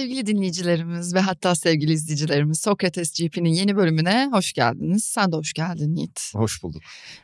Sevgili dinleyicilerimiz ve hatta sevgili izleyicilerimiz Sokrates GP'nin yeni bölümüne hoş geldiniz. Sen de hoş geldin Yiğit. Hoş bulduk.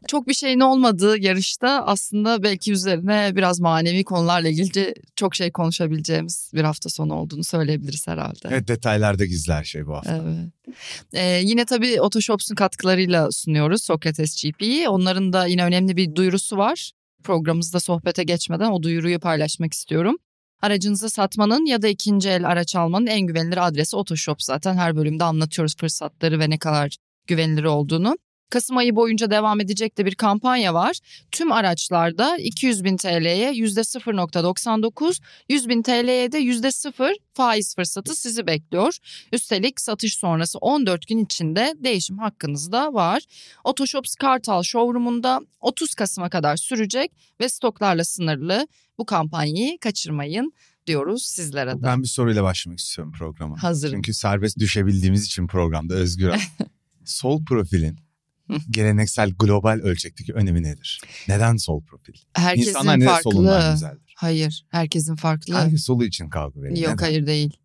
Çok bir şeyin olmadığı yarışta aslında belki üzerine biraz manevi konularla ilgili çok şey konuşabileceğimiz bir hafta sonu olduğunu söyleyebiliriz herhalde. Evet detaylarda gizli her şey bu hafta. Evet. Ee, yine tabii Otoshops'un katkılarıyla sunuyoruz Sokrates GP'yi. Onların da yine önemli bir duyurusu var. Programımızda sohbete geçmeden o duyuruyu paylaşmak istiyorum. Aracınızı satmanın ya da ikinci el araç almanın en güvenilir adresi Otoshop zaten her bölümde anlatıyoruz fırsatları ve ne kadar güvenilir olduğunu. Kasım ayı boyunca devam edecek de bir kampanya var. Tüm araçlarda 200 bin TL'ye %0.99, 100 bin TL'ye de %0 faiz fırsatı sizi bekliyor. Üstelik satış sonrası 14 gün içinde değişim hakkınız da var. Otoshops Kartal Showroom'unda 30 Kasım'a kadar sürecek ve stoklarla sınırlı. Bu kampanyayı kaçırmayın diyoruz sizlere de. Ben bir soruyla başlamak istiyorum programa. Hazırım. Çünkü serbest düşebildiğimiz için programda özgür. Sol profilin geleneksel global ölçekteki önemi nedir? Neden sol profil? Herkesin İnsanlar farklı. solundan güzeldir? Hayır, herkesin farklı. Herkes solu için kavga veriyor. Yok Neden? hayır değil.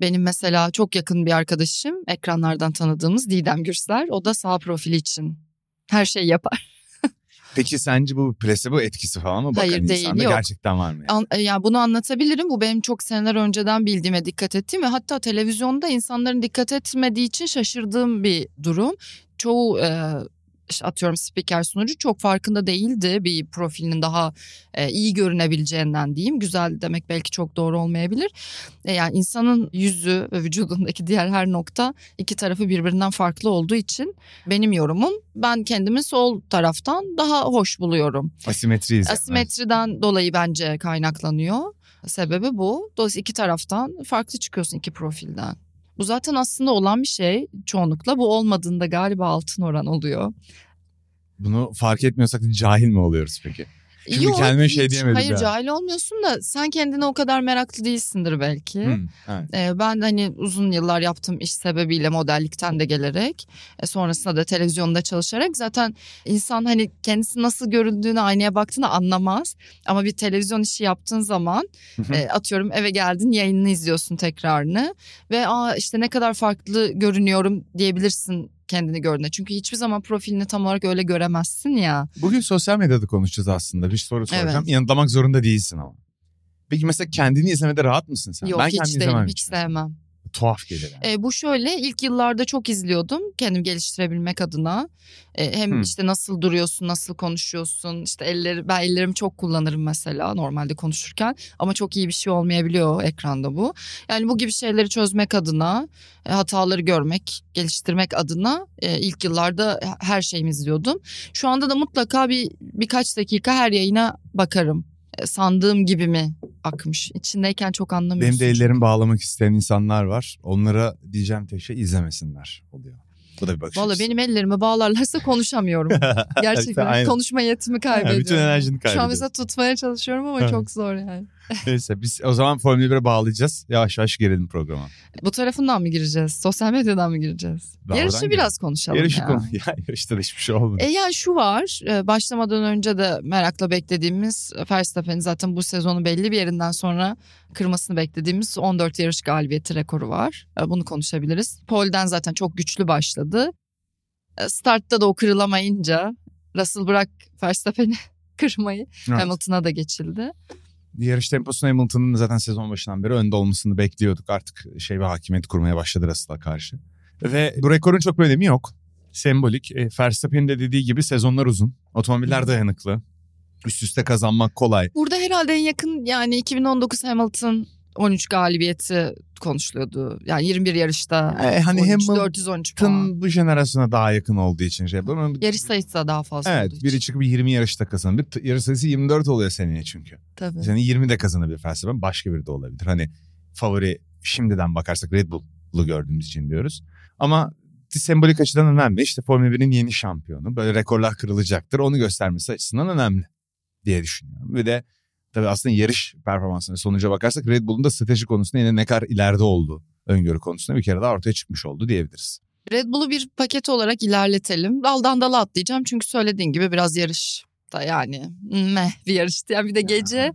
Benim mesela çok yakın bir arkadaşım, ekranlardan tanıdığımız Didem Gürsler. O da sağ profili için her şeyi yapar. Peki sence bu placebo etkisi falan mı? Bakan Hayır, değil, insanda yok. gerçekten var mı? An- yani bunu anlatabilirim. Bu benim çok seneler önceden bildiğime dikkat ettiğim ve hatta televizyonda insanların dikkat etmediği için şaşırdığım bir durum. Çoğu e, işte atıyorum spiker sunucu çok farkında değildi bir profilinin daha e, iyi görünebileceğinden diyeyim. Güzel demek belki çok doğru olmayabilir. E, yani insanın yüzü ve vücudundaki diğer her nokta iki tarafı birbirinden farklı olduğu için benim yorumum ben kendimi sol taraftan daha hoş buluyorum. Asimetriyiz. yani. Asimetriden dolayı bence kaynaklanıyor. Sebebi bu. Dolayısıyla iki taraftan farklı çıkıyorsun iki profilden. Bu zaten aslında olan bir şey çoğunlukla. Bu olmadığında galiba altın oran oluyor. Bunu fark etmiyorsak cahil mi oluyoruz peki? Çünkü kendime şey hiç. diyemedim Hayır yani. cahil olmuyorsun da sen kendine o kadar meraklı değilsindir belki. Hmm, evet. Ee, ben de hani uzun yıllar yaptığım iş sebebiyle modellikten de gelerek e, sonrasında da televizyonda çalışarak zaten insan hani kendisi nasıl göründüğünü aynaya baktığını anlamaz. Ama bir televizyon işi yaptığın zaman e, atıyorum eve geldin yayınını izliyorsun tekrarını ve aa işte ne kadar farklı görünüyorum diyebilirsin kendini gördüğünde. Çünkü hiçbir zaman profilini tam olarak öyle göremezsin ya. Bugün sosyal medyada konuşacağız aslında. Bir soru soracağım. Evet. Yanıtlamak zorunda değilsin ama. Peki mesela kendini izlemede rahat mısın sen? Yok ben hiç değilim hiç sevmem. Tuhaf gelir yani. E, bu şöyle ilk yıllarda çok izliyordum kendimi geliştirebilmek adına. E, hem Hmm. işte nasıl duruyorsun, nasıl konuşuyorsun. işte elleri ben ellerimi çok kullanırım mesela normalde konuşurken ama çok iyi bir şey olmayabiliyor ekranda bu. Yani bu gibi şeyleri çözmek adına, e, hataları görmek, geliştirmek adına e, ilk yıllarda her şeyimi izliyordum. Şu anda da mutlaka bir birkaç dakika her yayına bakarım. E, sandığım gibi mi akmış? İçindeyken çok anlamıyorsun. Benim de ellerimi bağlamak isteyen insanlar var. Onlara diyeceğim tek şey izlemesinler oluyor. Bu da bir bakış Valla benim ellerimi bağlarlarsa konuşamıyorum. Gerçekten Aynen. konuşma yetimi kaybediyorum. bütün enerjini Şu an mesela tutmaya çalışıyorum ama çok zor yani. Neyse biz o zaman Formula 1'e bağlayacağız. Yavaş yavaş girelim programa. Bu tarafından mı gireceğiz? Sosyal medyadan mı gireceğiz? Ben Yarışı oradan biraz konuşalım Yarışı ya. konu. Ya yarışta da hiçbir şey olmadı. E yani şu var e, başlamadan önce de merakla beklediğimiz Verstappen'in zaten bu sezonu belli bir yerinden sonra kırmasını beklediğimiz 14 yarış galibiyeti rekoru var. E, Bunu konuşabiliriz. Pole'den zaten çok güçlü başladı. E, Startta da o kırılamayınca Russell bırak Verstappen'i kırmayı Evet. Hamilton'a da geçildi. Yarış temposunda Hamilton'ın zaten sezon başından beri önde olmasını bekliyorduk. Artık şey bir hakimiyet kurmaya başladı Russell'a karşı. Ve bu rekorun çok bir önemi yok. Sembolik. E, Verstappen'in de dediği gibi sezonlar uzun. Otomobiller dayanıklı. Üst üste kazanmak kolay. Burada herhalde en yakın yani 2019 Hamilton 13 galibiyeti konuşuluyordu. Yani 21 yarışta E, hani 13, Hamilton 413 puan. Bu jenerasyona daha yakın olduğu için şey yapıyorum. Yarış sayısı da daha fazla Evet biri için. çıkıp 20 yarışta kazanır. Bir t- yarış sayısı 24 oluyor seneye çünkü. Tabii. Senin 20 de kazanabilir Verstappen başka biri de olabilir. Hani favori şimdiden bakarsak Red Bull'u gördüğümüz için diyoruz. Ama sembolik açıdan önemli. İşte Formula 1'in yeni şampiyonu. Böyle rekorlar kırılacaktır. Onu göstermesi açısından önemli. diye düşünüyorum. Ve de tabii aslında yarış performansına sonuca bakarsak Red Bull'un da strateji konusunda yine ne kadar ileride olduğu öngörü konusunda bir kere daha ortaya çıkmış oldu diyebiliriz. Red Bull'u bir paket olarak ilerletelim. Daldan dala atlayacağım çünkü söylediğin gibi biraz yarış da yani meh bir yarıştı. Yani bir de gece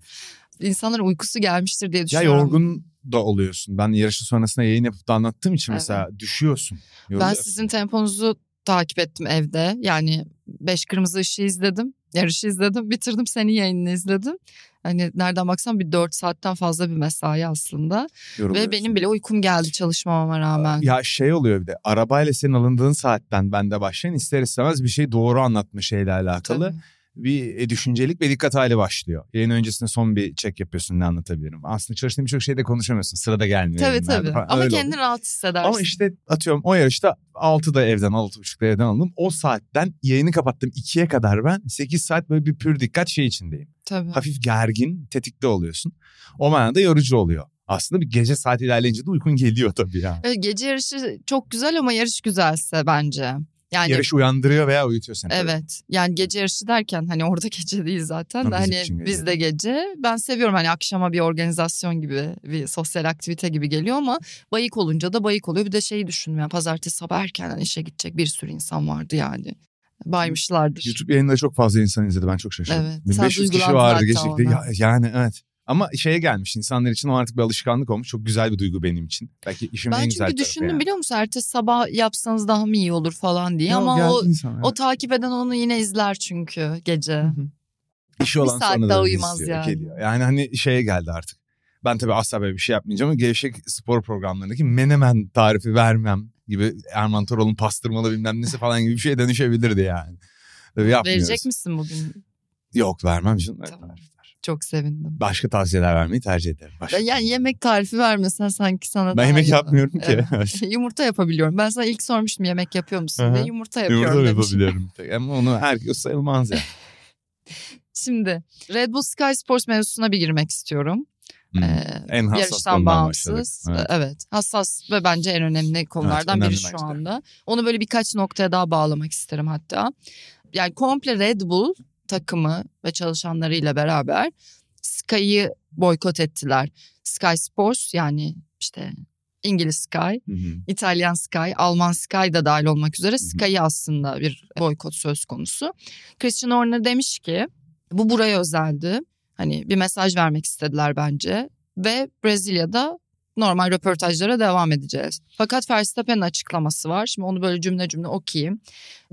insanların uykusu gelmiştir diye Ya düşünüyorum. yorgun da oluyorsun. Ben yarışı sonrasında yayın yapıp da anlattığım için Evet. mesela düşüyorsun. Ben yoruluyorsun. sizin temponuzu takip ettim evde. Yani beş kırmızı ışığı izledim. Yarışı izledim. Bitirdim senin yayınını izledim. Hani nereden baksan bir dört saatten fazla bir mesai aslında. Ve benim bile uykum geldi çalışmamama rağmen. Ya şey oluyor bir de arabayla senin alındığın saatten bende başlayan ister istemez bir şey doğru anlatma şeyle alakalı. Tabii. Bir e, düşüncelik ve dikkat hali başlıyor. Yayın öncesinde son bir check yapıyorsun ne anlatabilirim. Aslında çalıştığın birçok şeyde konuşamıyorsun. Sırada gelmiyor. Tabii tabii. falan. Ama Öyle kendini oluyor. rahat hissedersin. Ama işte atıyorum o yarışta 6'da evden 6.30'da evden aldım. O saatten yayını kapattım 2'ye kadar ben 8 saat böyle bir pür dikkat şey içindeyim. Tabii. Hafif gergin, tetikte oluyorsun. O manada yorucu oluyor. Aslında bir gece saat ilerleyince de uykun geliyor tabii ya. Evet, gece yarışı çok güzel ama yarış güzelse bence. Yani Yarış uyandırıyor veya uyutuyor seni. tabii. Evet yani gece yarışı derken hani orada gece değil zaten Ama de hani gece. bizde gece. Ben seviyorum hani akşama bir organizasyon gibi bir sosyal aktivite gibi geliyor ama bayık olunca da bayık oluyor. Bir de şeyi düşünmüyorum yani pazartesi sabah erkenden işe gidecek bir sürü insan vardı yani. Baymışlardır. YouTube yayında çok fazla insan izledi. Ben çok şaşırdım. Evet, sen 1500 kişi vardı gerçekten. Ya, yani evet. Ama şeye gelmiş insanlar için o artık bir alışkanlık olmuş. Çok güzel bir duygu benim için. Belki işimin en Ben güzel çünkü tarafı düşündüm yani. biliyor musun ertesi sabah yapsanız daha mı iyi olur falan diye Yok, ama o insan, evet. o takip eden onu yine izler çünkü gece. İşi olan bir saat sonra daha da uyumaz istiyor, yani. Geliyor. Yani hani şeye geldi artık. Ben tabii asla böyle bir şey yapmayacağım ama gevşek spor programlarındaki menemen tarifi vermem gibi Erman Torol'un pastırmalı bilmem nesi falan gibi bir şeye dönüşebilirdi yani. Tabii yapmıyoruz. Verecek misin bugün? Yok vermem canım. Tamam. Çok sevindim. Başka tavsiyeler vermeyi tercih ederim. Başka. Ben yani yemek tarifi vermesen sanki sana Ben yemek iyi- yapmıyorum ki. Evet. yumurta yapabiliyorum. Ben sana ilk sormuştum yemek yapıyor musun diye yumurta yapıyorum Yumurta demişim. yapabiliyorum. Ama onu herkes sayılmaz yani. Şimdi Red Bull Sky Sports mevzusuna bir girmek istiyorum. Hmm. Ee, en hassas yarıştan başladık. bağımsız. Evet. Evet. Hassas ve bence en önemli konulardan önemli biri şu anda. Onu böyle birkaç noktaya daha bağlamak isterim hatta. Yani komple Red Bull takımı ve çalışanlarıyla beraber Sky'ı boykot ettiler. Sky Sports yani işte İngiliz Sky, Hı hı. İtalyan Sky, Alman Sky da dahil olmak üzere Sky'ı aslında bir boykot söz konusu. Christian Horner demiş ki bu buraya özeldi. Hani bir mesaj vermek istediler bence ve Brezilya'da normal röportajlara devam edeceğiz. Fakat Verstappen'in açıklaması var. Şimdi onu böyle cümle cümle okuyayım.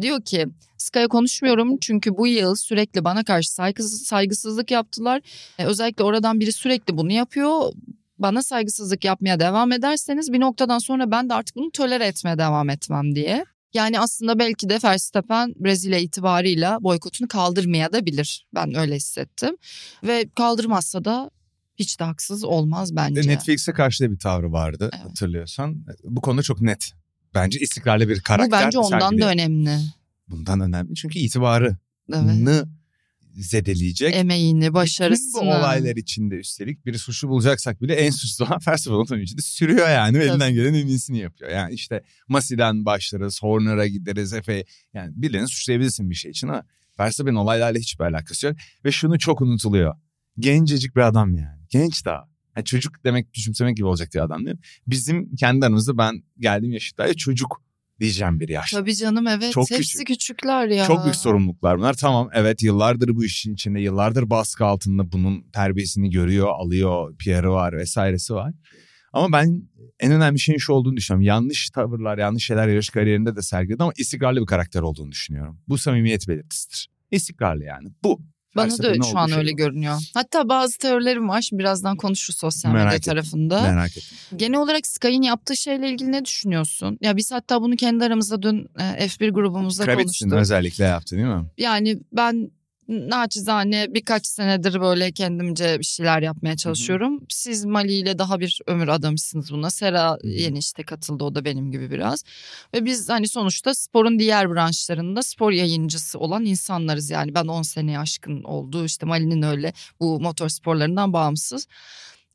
Diyor ki Sky'a konuşmuyorum çünkü bu yıl sürekli bana karşı saygısız, saygısızlık yaptılar. E, özellikle oradan biri sürekli bunu yapıyor. Bana saygısızlık yapmaya devam ederseniz bir noktadan sonra ben de artık bunu tolere etmeye devam etmem diye. Yani aslında belki de Verstappen Brezilya itibarıyla boykotunu kaldırmaya da bilir. Ben öyle hissettim. Ve kaldırmazsa da hiç de haksız olmaz bence. Netflix'e karşı da bir tavrı vardı Evet. hatırlıyorsan. Bu konuda çok net. Bence istikrarlı bir karakter Bu bence ondan sergiliyor. da önemli. Bundan önemli çünkü itibarını Evet. zedeleyecek. Emeğini, Bütün başarısını. bu olaylar içinde üstelik bir suçlu bulacaksak bile en suçlu olan otomobil içinde sürüyor yani. Ve elinden gelen en iyisini yapıyor. Yani işte Masi'den başlarız, Horner'a gideriz, Efe. Yani birilerini suçlayabilirsin bir şey için ama Verstappen'in olaylarla hiçbir alakası yok. Ve şunu çok unutuluyor. Gencecik bir adam yani. Genç daha. Yani çocuk demek küçümsemek gibi olacak diye adam değil mi? Bizim kendi aramızda ben geldiğim yaşıtlarda çocuk diyeceğim bir yaş. Tabii canım evet. Çok Hepsi küçük. küçükler ya. Çok büyük sorumluluklar bunlar. Tamam evet yıllardır bu işin içinde, yıllardır baskı altında bunun terbiyesini görüyor, alıyor, PR'ı var vesairesi var. Ama ben en önemli şeyin şu olduğunu düşünüyorum. Yanlış tavırlar, yanlış şeyler yarış kariyerinde de sergiledi ama istikrarlı bir karakter olduğunu düşünüyorum. Bu samimiyet belirtisidir. İstikrarlı yani. Bu. Bana da şu an şey öyle bu. görünüyor. Hatta bazı teorilerim var. Şimdi birazdan konuşuruz sosyal Merak medya ettim. tarafında. Merak ettim. Genel olarak Sky'ın yaptığı şeyle ilgili ne düşünüyorsun? Ya biz hatta bunu kendi aramızda dün e, F1 grubumuzda Kravitz'in konuştuk. özellikle yaptı değil mi? Yani ben naçizane birkaç senedir böyle kendimce bir şeyler yapmaya çalışıyorum. Siz Mali ile daha bir ömür adamışsınız buna. Sera yeni işte katıldı o da benim gibi biraz. Ve biz hani sonuçta sporun diğer branşlarında spor yayıncısı olan insanlarız. Yani ben 10 seneye aşkın oldu işte Mali'nin öyle bu motor sporlarından bağımsız.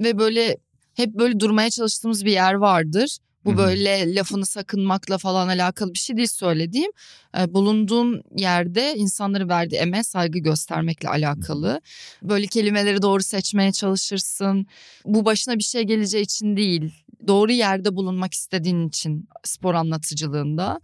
Ve böyle hep böyle durmaya çalıştığımız bir yer vardır. Bu böyle lafını sakınmakla falan alakalı bir şey değil söylediğim. E, bulunduğun yerde insanları verdiği emeğe saygı göstermekle alakalı. Böyle kelimeleri doğru seçmeye çalışırsın. Bu başına bir şey geleceği için değil. Doğru yerde bulunmak istediğin için spor anlatıcılığında.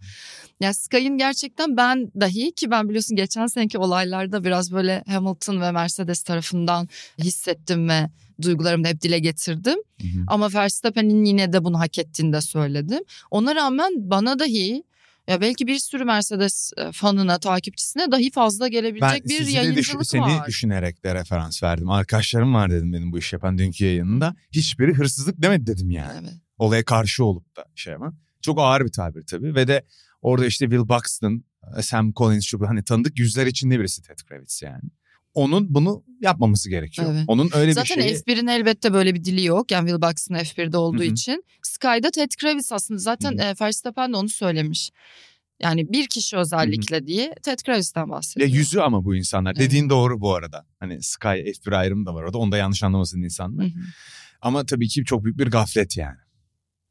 Ya Sky'ın gerçekten ben dahi ki ben biliyorsun geçen seneki olaylarda biraz böyle Hamilton ve Mercedes tarafından hissettim ve duygularımı da hep dile getirdim. Hı hı. Ama Verstappen'in yine de bunu hak ettiğini de söyledim. Ona rağmen bana dahi ya belki bir sürü Mercedes e, fanına, takipçisine dahi fazla gelebilecek bir sizi de yayıncılık düşün- seni var. düşünerek de referans verdim. Arkadaşlarım var dedim benim bu iş yapan dünkü yayınında. Hiçbiri hırsızlık demedi dedim yani. Evet. Olaya karşı olup da şey ama. Çok ağır bir tabir tabii ve de orada işte Will Buxton, Sam Collins şu hani tanıdık yüzler içinde birisi Ted Kravitz yani. Onun bunu yapmaması gerekiyor. Evet. Onun öyle Zaten bir şeyi... F1'in elbette böyle bir dili yok. Yani Will Buxton F1'de olduğu Hı hı. için. Sky'da Ted Kravitz aslında zaten Hı e, Verstappen de onu söylemiş. Yani bir kişi özellikle diye Ted Kravitz'ten Ya bahsediyor. yüzü ama bu insanlar. Evet. Dediğin doğru bu arada. Hani Sky F1 ayrımı da var orada. Onu da yanlış anlamasın insanlar. Hı hı. Ama tabii ki çok büyük bir gaflet yani.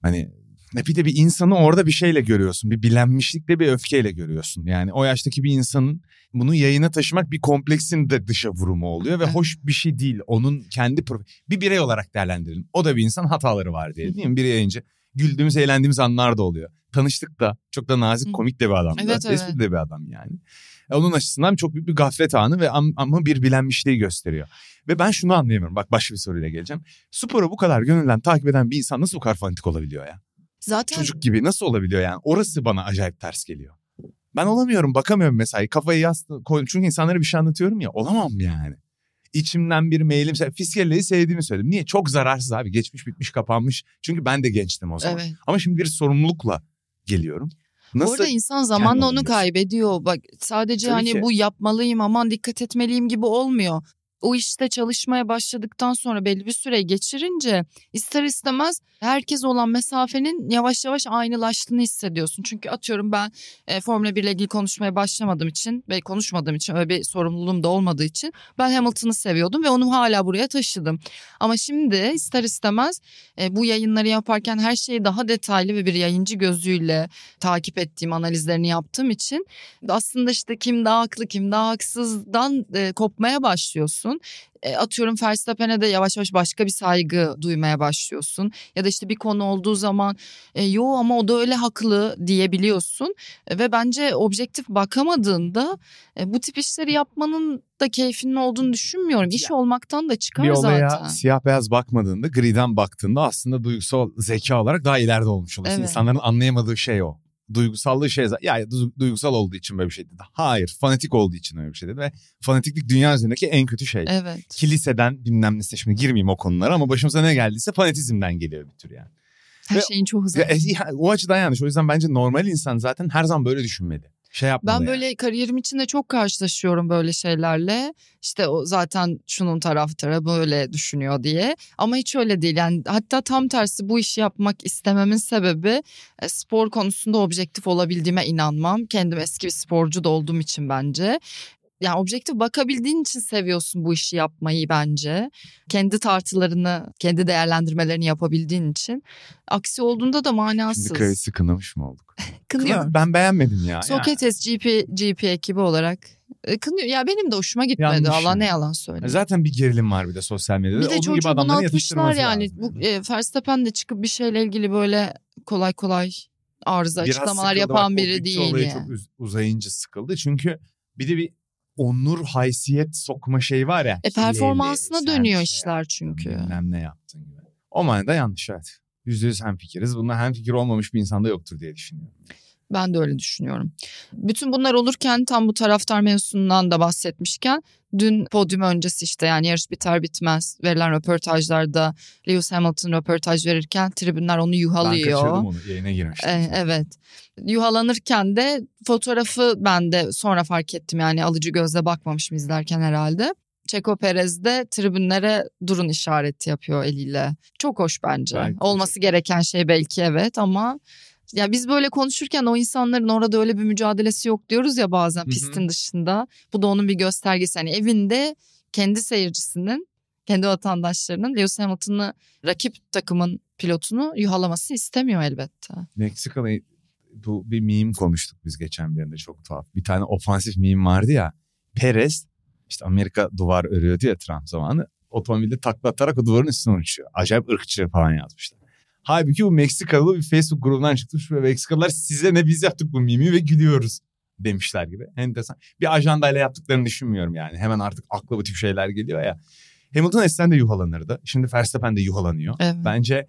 Hani ne bir de bir insanı orada bir şeyle görüyorsun. Bir bilenmişlikle bir öfkeyle görüyorsun. Yani o yaştaki bir insanın bunu yayına taşımak bir kompleksin de dışa vurumu oluyor ve Evet. hoş bir şey değil. Onun kendi bir birey olarak değerlendirelim. O da bir insan hataları var diye değil mi? Bir yayıncı güldüğümüz, eğlendiğimiz anlar da oluyor. Tanıştık da çok da nazik, komik de bir adam. Evet, evet. Espri de bir adam yani. E, Onun açısından çok büyük bir gaflet anı ve am- ama bir bilenmişliği gösteriyor. Ve ben şunu anlayamıyorum. Bak başka bir soruyla geleceğim. Sporu bu kadar gönülden takip eden bir insan nasıl bu kadar fanatik olabiliyor ya? Zaten Çocuk gibi nasıl olabiliyor yani? Orası bana acayip ters geliyor. Ben olamıyorum, bakamıyorum mesela. Kafayı koydum. Çünkü insanlara bir şey anlatıyorum ya. Olamam yani. İçimden bir mailim. Fiskelliği sevdiğimi söyledim. Niye? Çok zararsız abi. Geçmiş bitmiş kapanmış. Çünkü ben de gençtim o zaman. evet. Ama şimdi bir sorumlulukla geliyorum. Nasıl? arada insan zamanla onu kaybediyor. Bak sadece Tabii hani ki. bu yapmalıyım aman dikkat etmeliyim gibi olmuyor. O işte çalışmaya başladıktan sonra belli bir süre geçirince ister istemez herkes olan mesafenin yavaş yavaş aynılaştığını hissediyorsun. Çünkü atıyorum ben e, Formula 1 ile ilgili konuşmaya başlamadığım için ve konuşmadığım için öyle bir sorumluluğum da olmadığı için ben Hamilton'ı seviyordum ve onu hala buraya taşıdım. Ama şimdi ister istemez e, bu yayınları yaparken her şeyi daha detaylı ve bir yayıncı gözüyle takip ettiğim analizlerini yaptığım için aslında işte kim daha haklı kim daha haksızdan e, kopmaya başlıyorsun. E, atıyorum Verstappen'e de yavaş yavaş başka bir saygı duymaya başlıyorsun. Ya da işte bir konu olduğu zaman e, yo ama o da öyle haklı diyebiliyorsun. E, ve bence objektif bakamadığında e, bu tip işleri yapmanın da keyfinin olduğunu düşünmüyorum. İş olmaktan da çıkar bir olaya zaten. siyah beyaz bakmadığında, griden baktığında aslında duygusal zeka olarak daha ileride olmuş oluyorsun. Evet. İnsanların anlayamadığı şey o. Duygusallığı şey ya du- duygusal olduğu için böyle bir şey dedi. Hayır, fanatik olduğu için öyle bir şey dedi ve fanatiklik dünya üzerindeki en kötü şey. Evet. Kiliseden bilmem neyse şimdi girmeyeyim o konulara ama başımıza ne geldiyse fanatizmden geliyor bir tür yani. Her Ve- şeyin çok hızlı. Ya, e, ya, o açıdan yanlış. O yüzden bence normal insan zaten her zaman böyle düşünmeli. Şey yapmalı Ben yani. böyle kariyerim içinde çok karşılaşıyorum böyle şeylerle. İşte o zaten şunun taraftarı böyle düşünüyor diye. Ama hiç öyle değil. Yani hatta tam tersi bu işi yapmak istememin sebebi e, spor konusunda objektif olabildiğime inanmam. Kendim eski bir sporcu da olduğum için bence. Yani objektif bakabildiğin için seviyorsun bu işi yapmayı bence. Kendi tartılarını, kendi değerlendirmelerini yapabildiğin için. Aksi olduğunda da manasız. Şimdi Kravitz'i kınamış mı olduk? Kınıyorum. Ben beğenmedim ya. Sokrates GP, GP ekibi olarak e, kınıyor. Ya benim de hoşuma gitmedi. Yanlış Allah yani. ne yalan Yani. söyleyeyim. Zaten bir gerilim var bir de sosyal medyada. Bir de Onun gibi çocuğu adamları bunaltmışlar yani. lazım. Bu e, Verstappen de çıkıp bir şeyle ilgili böyle kolay kolay arıza Biraz açıklamalar sıkıldı. yapan Bak, biri değil. olayı yani. çok uz- uzayınca sıkıldı. Çünkü bir de bir onur haysiyet sokma şeyi var ya. E, performansına sen dönüyor şey işler çünkü. Bilmem ne yaptın gibi. O manada yanlış evet. Yüzde yüz hemfikiriz. Bunlar hemfikir olmamış bir insanda yoktur diye düşünüyorum. Ben de öyle düşünüyorum. Bütün bunlar olurken tam bu taraftar mevzusundan da bahsetmişken dün podyum öncesi işte yani yarış biter bitmez verilen röportajlarda Lewis Hamilton röportaj verirken tribünler onu Ben yuhalıyor. kaçırdım onu. Yayına girmiştim. E, evet. Yuhalanırken de fotoğrafı ben de sonra fark ettim yani alıcı gözle bakmamışım izlerken herhalde. Çeko Perez de tribünlere durun işareti yapıyor eliyle. Çok hoş bence. De Olması gereken şey belki evet ama ya biz böyle konuşurken o insanların orada öyle bir mücadelesi yok diyoruz ya bazen hı. pistin dışında. Bu da onun bir göstergesi. Hani evinde kendi seyircisinin kendi vatandaşlarının Lewis Hamilton'ı rakip takımın pilotunu yuhalamasını istemiyor elbette. Meksikalı bu bir meme konuştuk biz geçen birinde çok tuhaf. Bir tane ofansif meme vardı ya. Perez işte Amerika duvar örüyordu ya Trump zamanı. Otomobilde takla atarak o duvarın üstüne uçuyor. Acayip ırkçı falan yazmışlar. Halbuki bu Meksikalı bir Facebook grubundan çıkmış ve Meksikalılar size ne biz yaptık bu mimi ve gülüyoruz demişler gibi. Enteresan. Bir ajandayla yaptıklarını düşünmüyorum yani. Hemen artık akla bu tip şeyler geliyor ya. Hamilton eskiden de yuhalanırdı. Şimdi Verstappen de yuhalanıyor. Evet. Bence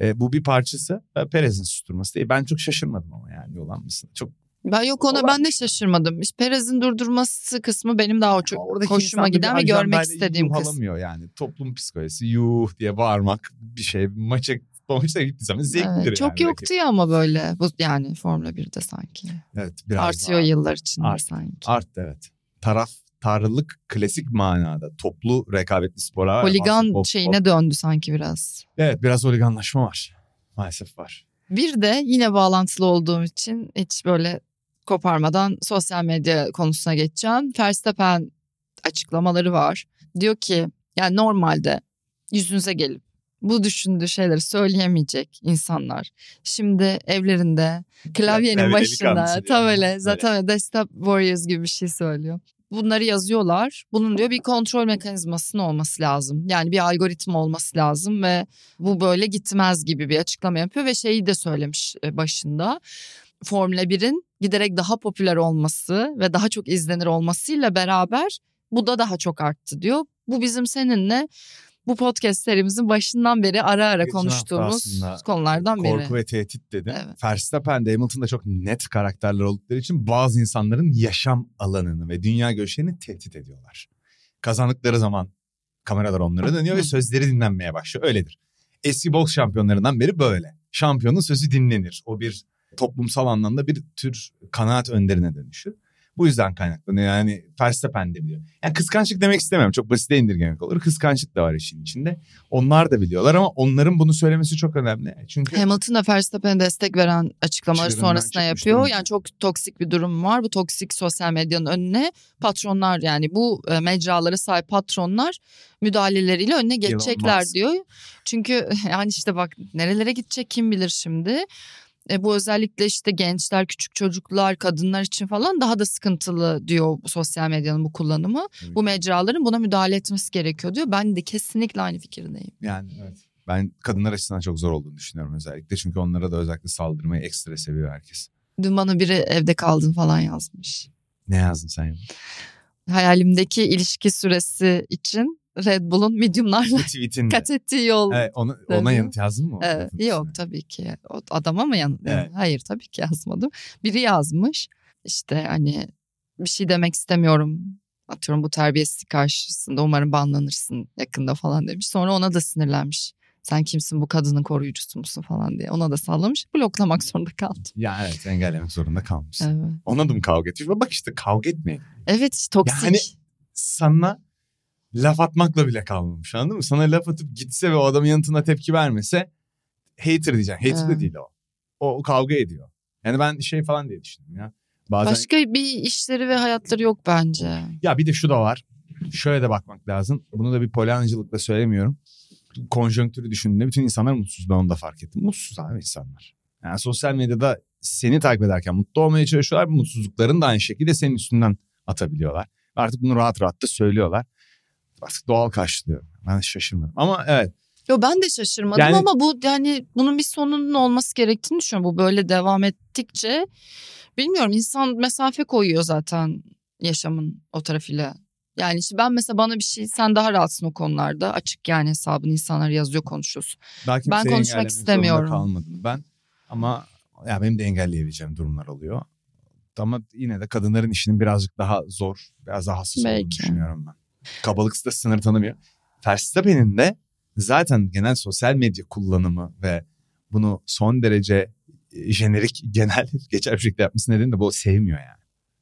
e, bu bir parçası e, Perez'in susturması değil. Ben çok şaşırmadım ama yani yuhalanmasına. Çok Ben yok ona ben de şaşırmadım. İşte Perez'in durdurması kısmı benim daha çok Oradaki hoşuma giden ve görmek istediğim kısım. yani. Toplum psikolojisi yuh diye bağırmak bir şey. Maça sonuçta gittiği zaman zevklidir Evet, yani. çok belki. yoktu ya ama böyle bu yani Formula 1'de sanki. Evet biraz Artıyor daha. yıllar içinde Art- sanki. Arttı evet. Taraftarlık klasik manada toplu rekabetli sporlar. Holigan basketbol, şeyine futbol. döndü sanki biraz. Evet biraz holiganlaşma var. Maalesef var. Bir de yine bağlantılı olduğum için hiç böyle koparmadan sosyal medya konusuna geçeceğim. Verstappen açıklamaları var. Diyor ki yani normalde yüzünüze gelip bu düşündüğü şeyleri söyleyemeyecek insanlar. Şimdi evlerinde klavyenin Klavye başında tam öyle zaten öyle Desktop Warriors gibi bir şey söylüyor. Bunları yazıyorlar. Bunun diyor bir kontrol mekanizmasının olması lazım. Yani bir algoritma olması lazım ve bu böyle gitmez gibi bir açıklama yapıyor ve şeyi de söylemiş e, başında. Formula 1'in giderek daha popüler olması ve daha çok izlenir olmasıyla beraber bu da daha çok arttı diyor. Bu bizim seninle bu podcast serimizin başından beri ara ara Geçen konuştuğumuz konulardan biri. Korku ve tehdit dedi. Evet. Verstappen de Hamilton da çok net karakterler oldukları için bazı insanların yaşam alanını ve dünya görüşlerini tehdit ediyorlar. Kazandıkları zaman kameralar onlara dönüyor ve sözleri dinlenmeye başlıyor. Öyledir. Eski boks şampiyonlarından beri böyle. Şampiyonun sözü dinlenir. O bir toplumsal anlamda bir tür kanaat önderine dönüşür. Bu yüzden kaynaklanıyor. Yani Verstappen de biliyor. Yani kıskançlık demek istemiyorum. Çok basite indirgemek olur. Kıskançlık da var işin içinde. Onlar da biliyorlar ama onların bunu söylemesi çok önemli. Çünkü Hamilton da Verstappen'e destek veren açıklamaları çıkmış yapıyor. Yani çok toksik bir durum var. Bu toksik sosyal medyanın önüne patronlar yani bu e, mecralara sahip patronlar müdahaleleriyle önüne geçecekler diyor. Çünkü yani işte bak nerelere gidecek kim bilir şimdi. E, bu özellikle işte gençler, küçük çocuklar, kadınlar için falan daha da sıkıntılı diyor sosyal medyanın bu kullanımı. Evet. Bu mecraların buna müdahale etmesi gerekiyor diyor. Ben de kesinlikle aynı fikirdeyim. Yani evet. Ben kadınlar açısından çok zor olduğunu düşünüyorum özellikle. Çünkü onlara da özellikle saldırmayı ekstra seviyor herkes. Dün bana biri evde kaldın falan yazmış. Ne yazdın sen ya? hayalimdeki ilişki süresi için Red Bull'un mediumlarla kat ettiği yol. Evet, ona Tabii. yanıt yazdın mı? Evet, yok üstüne? tabii ki. O adama mı yanıt? Evet. Hayır tabii ki yazmadım. Biri yazmış işte hani bir şey demek istemiyorum. Atıyorum bu terbiyesizlik karşısında umarım banlanırsın yakında falan demiş. Sonra ona da sinirlenmiş. Sen kimsin bu kadının koruyucusu musun falan diye. Ona da sallamış. Bloklamak zorunda kaldı. Ya evet engellemek zorunda kalmış. Evet. Ona da mı kavga etmiş? Bak işte kavga etmeyin. Evet işte toksik. Yani- Sana laf atmakla bile kalmamış anladın mı? Sana laf atıp gitse ve o adamın yanıtına tepki vermese hater diyeceksin. Hater de değil o. O kavga ediyor. Yani ben şey falan diye düşündüm ya. Bazen Başka bir işleri ve hayatları yok bence. Ya bir de şu da var. Şöyle de bakmak lazım. Bunu da bir polyancılıkla söylemiyorum. Konjonktürü düşündüğünde bütün insanlar mutsuz. Ben onu da fark ettim. Mutsuz abi insanlar. Yani sosyal medyada seni takip ederken mutlu olmaya çalışıyorlar. Mutsuzluklarını da aynı şekilde senin üstünden atabiliyorlar. Artık bunu rahat rahat da söylüyorlar. Artık doğal karşılıyorum. Ben şaşırmadım. Ama evet. Yo ben de şaşırmadım Yani- ama bu yani bunun bir sonunun olması gerektiğini düşünüyorum. Bu böyle devam ettikçe bilmiyorum insan mesafe koyuyor zaten yaşamın o tarafıyla. Yani işte ben mesela bana bir şey sen daha rahatsın o konularda açık yani hesabını insanlar yazıyor konuşuyorsun. Daha Ben konuşmak istemiyorum. kalmadım ben. Ama ya benim de engelleyebileceğim durumlar oluyor. Ama yine de kadınların işinin birazcık daha zor, biraz daha hassas olduğunu Belki. düşünüyorum ben. Kabalık da sınır tanımıyor. Verstappen'in de zaten genel sosyal medya kullanımı ve bunu son derece e, jenerik, genel, geçer bir şekilde yapması nedeni de bu sevmiyor yani.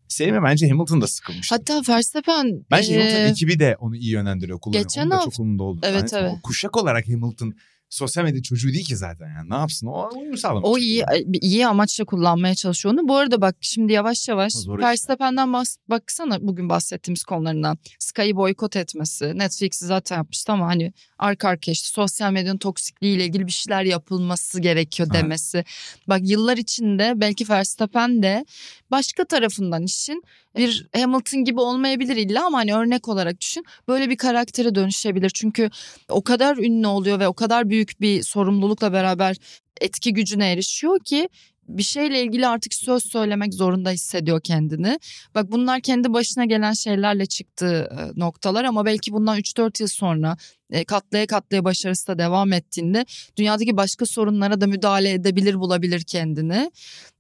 Sevmiyor bence Hamilton da sıkılmış. Hatta Verstappen Bence e, Hamilton ekibi de onu iyi yönlendiriyor. Kullanıyor. geçen Onun da çok umurunda oldu. Evet, Yani evet. o Kuşak olarak Hamilton sosyal medya çocuğu değil ki zaten yani. Ne yapsın? O uyum sağlamak. O iyi kullanıyor. iyi amaçla kullanmaya çalışıyor onu. Bu arada bak şimdi yavaş yavaş. Verstappen'den bahs baksana bugün bahsettiğimiz konularından. Sky'ı boykot etmesi. Netflix'i zaten yapmıştı ama hani arka arkaya işte sosyal medyanın toksikliğiyle ilgili bir şeyler yapılması gerekiyor demesi. Bak yıllar içinde belki Verstappen de başka tarafından işin bir Hamilton gibi olmayabilir illa ama hani örnek olarak düşün. Böyle bir karaktere dönüşebilir. Çünkü o kadar ünlü oluyor ve o kadar büyük bir sorumlulukla beraber etki gücüne erişiyor ki bir şeyle ilgili artık söz söylemek zorunda hissediyor kendini. Bak bunlar kendi başına gelen şeylerle çıktığı e, noktalar ama belki bundan 3-4 yıl sonra e, katlaya katlaya başarısı da devam ettiğinde dünyadaki başka sorunlara da müdahale edebilir bulabilir kendini.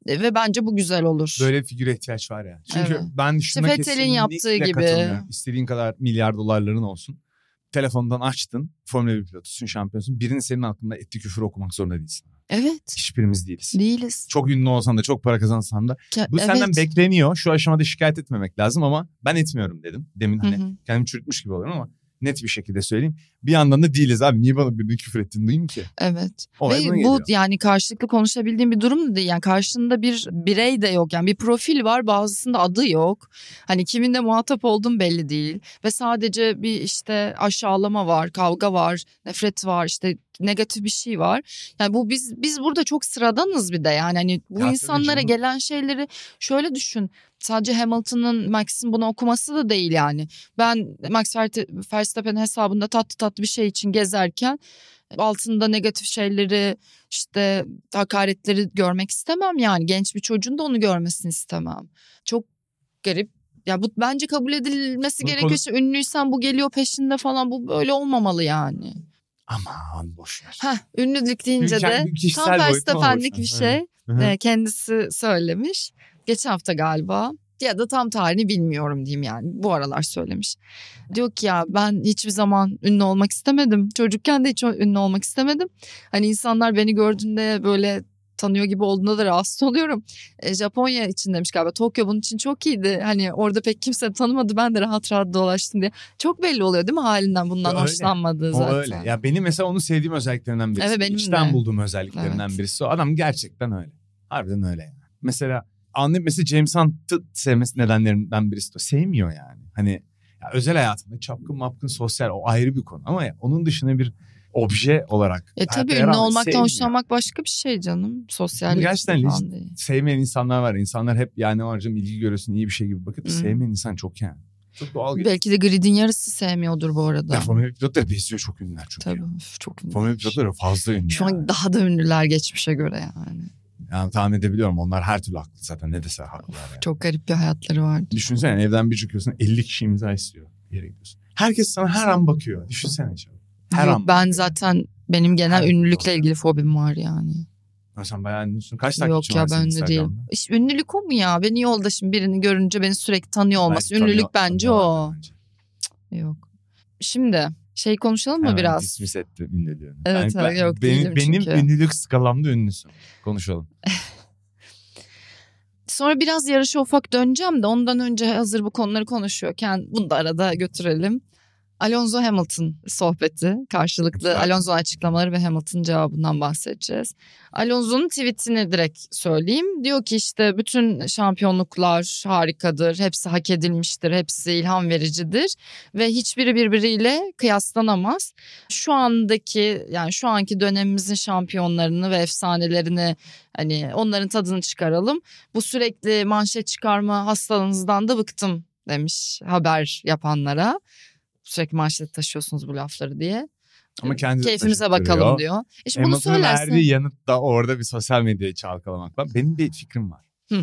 E, Ve bence bu güzel olur. Böyle bir figüre ihtiyaç var ya. Çünkü Evet. ben şuna Vettel'in kesinlikle yaptığı gibi. katılmıyorum. İstediğin kadar milyar dolarların olsun. Telefondan açtın. Formula 1 pilotusun, şampiyonsun. Birinin senin hakkında etli küfür okumak zorunda değilsin. Evet Hiçbirimiz değiliz. değiliz. Çok ünlü olsan da çok para kazansan da. Ke- Bu senden evet. bekleniyor. Şu aşamada şikayet etmemek lazım ama ben etmiyorum dedim. Demin hani Hı hı. kendimi çürütmüş gibi oluyorum ama net bir şekilde söyleyeyim. Bir yandan da değiliz abi. Niye bana birini küfür ettin duyayım ki? Evet. Olay Ve bu geliyor. yani karşılıklı konuşabildiğim bir durum da değil. Yani karşında bir birey de yok. Yani bir profil var bazısında adı yok. Hani kiminle muhatap olduğum belli değil. Ve sadece bir işte aşağılama var, kavga var, nefret var, işte negatif bir şey var. Yani bu biz biz burada çok sıradanız bir de yani hani bu Ya insanlara gelen şeyleri şöyle düşün. Sadece Hamilton'ın Max'in bunu okuması da değil yani. Ben Max Verstappen- Verstappen'in hesabında tatlı tatlı bir şey için gezerken altında negatif şeyleri işte hakaretleri görmek istemem yani genç bir çocuğun da onu görmesini istemem. Çok garip. Ya bu bence kabul edilmesi Bu gerekiyor. konu- İşte ünlüysen bu geliyor peşinde falan bu böyle olmamalı yani. Aman boş ver. Heh, ünlülük deyince de tam ver. bir şey e, kendisi söylemiş. Geçen hafta galiba ya da tam tarihini bilmiyorum diyeyim yani bu aralar söylemiş. Diyor ki ya ben hiçbir zaman ünlü olmak istemedim. Çocukken de hiç ünlü olmak istemedim. Hani insanlar beni gördüğünde böyle tanıyor gibi olduğunda da rahatsız oluyorum. E, Japonya için demiş galiba. Tokyo bunun için çok iyiydi. Hani orada pek kimse tanımadı. Ben de rahat rahat dolaştım diye. Çok belli oluyor değil mi halinden bundan Öyle. hoşlanmadığı O zaten. öyle. Ya benim mesela onu sevdiğim özelliklerinden birisi. Evet, benim İçten de. bulduğum özelliklerinden Evet. birisi o. Adam gerçekten öyle. Harbiden öyle yani. Mesela anlayıp mesela James Hunt'ı sevmesi nedenlerinden birisi de o. Sevmiyor yani. Hani ya özel hayatında çapkın mapkın sosyal o ayrı bir konu. Ama ya, onun dışında bir obje olarak. E tabii ünlü olmaktan sevmiyor. hoşlanmak başka bir şey canım. Sosyal gerçekten değil. Sevmeyen insanlar var. İnsanlar hep yani harcım ilgi görüyorsun iyi bir şey gibi bakıp sevmeyen insan çok yani. Çok doğal geliyor. Belki de gridin yarısı sevmiyordur bu arada. Ya Formula 1 pilotları beziyor çok ünlüler çünkü. Tabii ya. üf, çok ünlü. Formula 1 pilotları fazla ünlü. Şu yani. an daha da ünlüler geçmişe göre yani. Yani tahmin edebiliyorum onlar her türlü haklı zaten ne dese haklılar yani. Çok garip bir hayatları vardı. Düşünsene evden bir çıkıyorsun 50 kişi imza istiyor bir yere gidiyorsun. Herkes sana her an bakıyor. Düşünsene canım. Her Yok, an ben zaten benim genel Her- ünlülükle ilgili fobim var yani. Ha, Sen bayağı ünlüsün. Kaç Yok takipçin ya ben de. Instagram'da? İşte ünlülük o mu ya? Beni yoldaşım birini görünce beni sürekli tanıyor olması. Belki ünlülük tanıyor- bence o. tanıyorlardır bence. Yok. Şimdi şey konuşalım mı Hemen biraz? dismiss etti ünlülüğünü. Evet, ben, yok, benim, benim çünkü. ünlülük skalamda ünlüsün. Konuşalım. Sonra biraz yarışa ufak döneceğim de ondan önce hazır bu konuları konuşuyorken bunu da arada götürelim. Alonso Hamilton sohbeti karşılıklı. Alonso açıklamaları ve Hamilton cevabından bahsedeceğiz. Alonso'nun tweetini direkt söyleyeyim. Diyor ki işte bütün şampiyonluklar harikadır, hepsi hak edilmiştir, hepsi ilham vericidir ve hiçbiri birbiriyle kıyaslanamaz. Şu andaki yani şu anki dönemimizin şampiyonlarını ve efsanelerini hani onların tadını çıkaralım. Bu sürekli manşet çıkarma hastalığınızdan da bıktım demiş haber yapanlara. Sürekli manşet taşıyorsunuz bu lafları diye. Ama kendi taşıttırıyor. bakalım diyor. E şimdi bunu söylersin. verdiği yanıt da orada bir sosyal medyayı çalkalamak var. Benim bir fikrim var. Hı.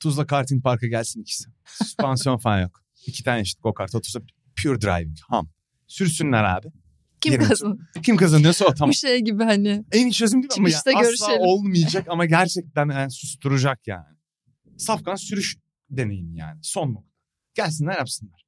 Tuzla karting parka gelsin ikisi. Süspansiyon falan yok. İki tane eşit go-kart otursa pure driving. Ham. Sürsünler abi. Kim Yerim kazan? Kim kazanıyorsa o tamam. Bu şey gibi hani. En iyi çözüm değil mi? Ama yani asla olmayacak ama gerçekten yani susturacak yani. Safkan sürüş deneyimi yani. Son nokta. Gelsinler yapsınlar.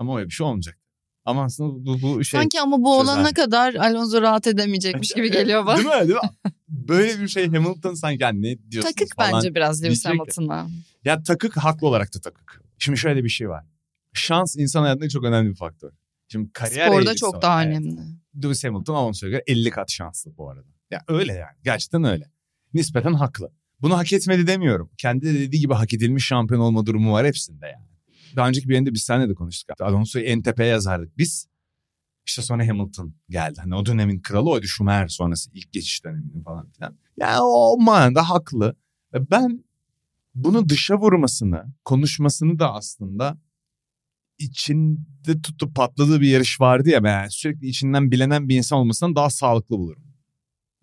Ama öyle bir şey olmayacak. Ama aslında bu, bu şey... Sanki ama bu çözer. olana kadar Alonso rahat edemeyecekmiş gibi geliyor bana. Değil mi? Değil mi? Böyle bir şey Hamilton sanki yani ne diyorsunuz Takık falan. bence biraz Lewis. Hamilton'a. Ya takık haklı olarak da takık. Şimdi şöyle bir şey var. Şans insan hayatında çok önemli bir faktör. Şimdi kariyer Sporda çok var. daha Evet. önemli. Lewis Hamilton Alonso'ya göre 50 kat şanslı bu arada. Ya öyle yani. Gerçekten öyle. Nispeten haklı. Bunu hak etmedi demiyorum. Kendi de dediği gibi hak edilmiş şampiyon olma durumu var hepsinde yani. Daha önceki bir yerinde biz seninle de konuştuk. Alonso'yu en tepeye yazardık biz. İşte sonra Hamilton geldi. Hani o dönemin kralı oydu Schumacher sonrası ilk geçiş döneminin falan filan. Yani o manada haklı. Ben bunu dışa vurmasını, konuşmasını da aslında içinde tutup patladığı bir yarış vardı ya ben sürekli içinden bilenen bir insan olmasından daha sağlıklı bulurum.